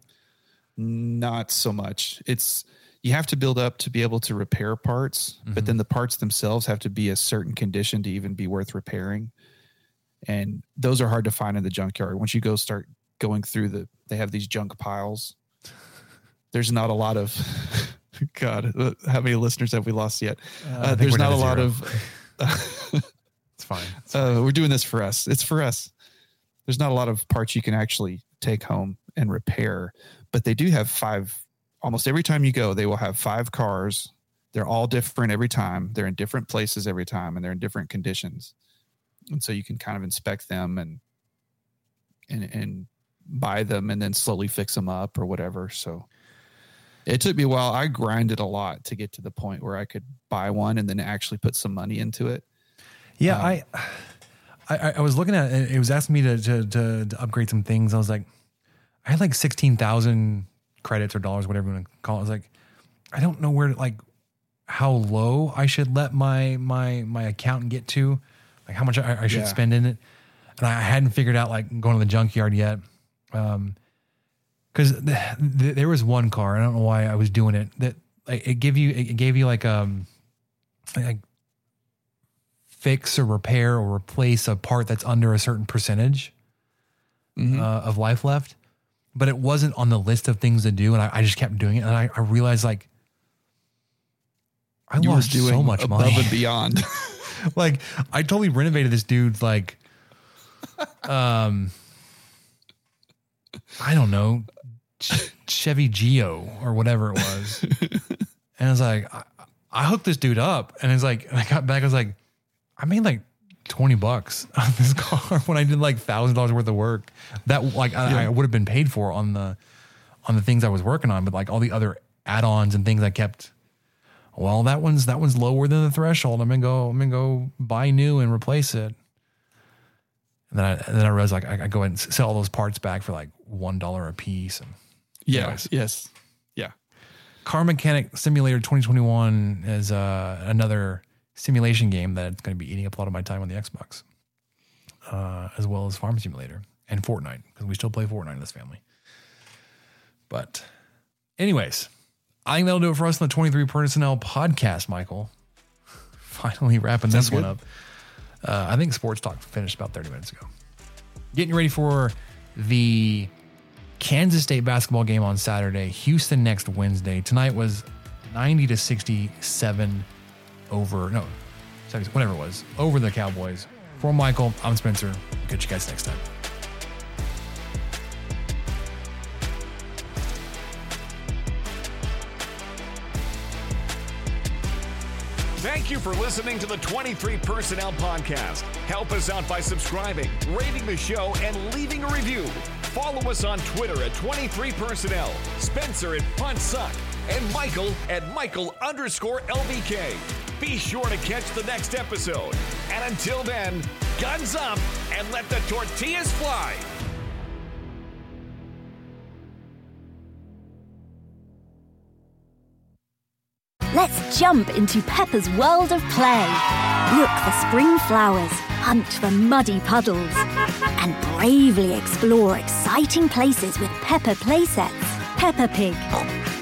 Not so much. It's you have to build up to be able to repair parts, but then the parts themselves have to be a certain condition to even be worth repairing. And those are hard to find in the junkyard. Once you go start going through the they have these junk piles. There's not a lot of God, uh, how many listeners have we lost yet? I Uh, there's not a lot zero. of It's fine. uh, we're doing this for us. It's for us. There's not a lot of parts you can actually take home and repair, but they do have five. Almost every time you go, they will have five cars. They're all different every time. They're in different places every time, and they're in different conditions. And so you can kind of inspect them and and and buy them, and then slowly fix them up or whatever. So it took me a while. I grinded a lot to get to the point where I could buy one and then actually put some money into it. Yeah, Um, I, I I was looking at it. It was asking me to to to, to upgrade some things. I was like, I had like sixteen thousand credits or dollars, whatever you want to call it. I was like, I don't know where to, like how low I should let my my my account get to, like how much I, I should Yeah. spend in it. And I hadn't figured out like going to the junkyard yet. Um, because th- th- there was one car. I don't know why I was doing it. That like, it gave you it gave you like um like fix or repair or replace a part that's under a certain percentage Mhm. uh, of life left, but it wasn't on the list of things to do, and I, I just kept doing it, and I, I realized like I You lost so much above money. and beyond. like I totally renovated this dude's like um I don't know Ch- Chevy Geo or whatever it was. and I was like I, I hooked this dude up and it's like and I got back I was like I made like 20 bucks on this car when I did like thousand dollars worth of work that like I, I would have been paid for on the on the things I was working on, but like all the other add-ons and things I kept. Well, that one's that one's lower than the threshold. I'm gonna go. I'm gonna go buy new and replace it. And then I and then I realized like I, I go ahead and sell all those parts back for like one dollar a piece. And Yeah. anyways. Yes. Yeah. Car Mechanic Simulator 2021 is uh, another simulation game that's going to be eating up a lot of my time on the Xbox, uh, as well as Farm Simulator and Fortnite because we still play Fortnite in this family. But, anyways, I think that'll do it for us on the 23 Personnel podcast, Michael. Finally wrapping this Sounds one up. Uh, I think Sports Talk finished about 30 minutes ago. Getting ready for the Kansas State basketball game on Saturday, Houston next Wednesday. Tonight was 90 to 67 over, no, 70, whatever it was, over the Cowboys. For Michael, I'm Spencer. Catch you guys next time. Thank you for listening to the 23 Personnel Podcast. Help us out by subscribing, rating the show, and leaving a review. Follow us on Twitter at 23 Personnel, Spencer at Punt Suck, and Michael at Michael underscore LVK. Be sure to catch the next episode. And until then, guns up and let the tortillas fly. Let's jump into Peppa's world of play. Look for spring flowers, hunt for muddy puddles, and bravely explore exciting places with Peppa playsets. Peppa Pig,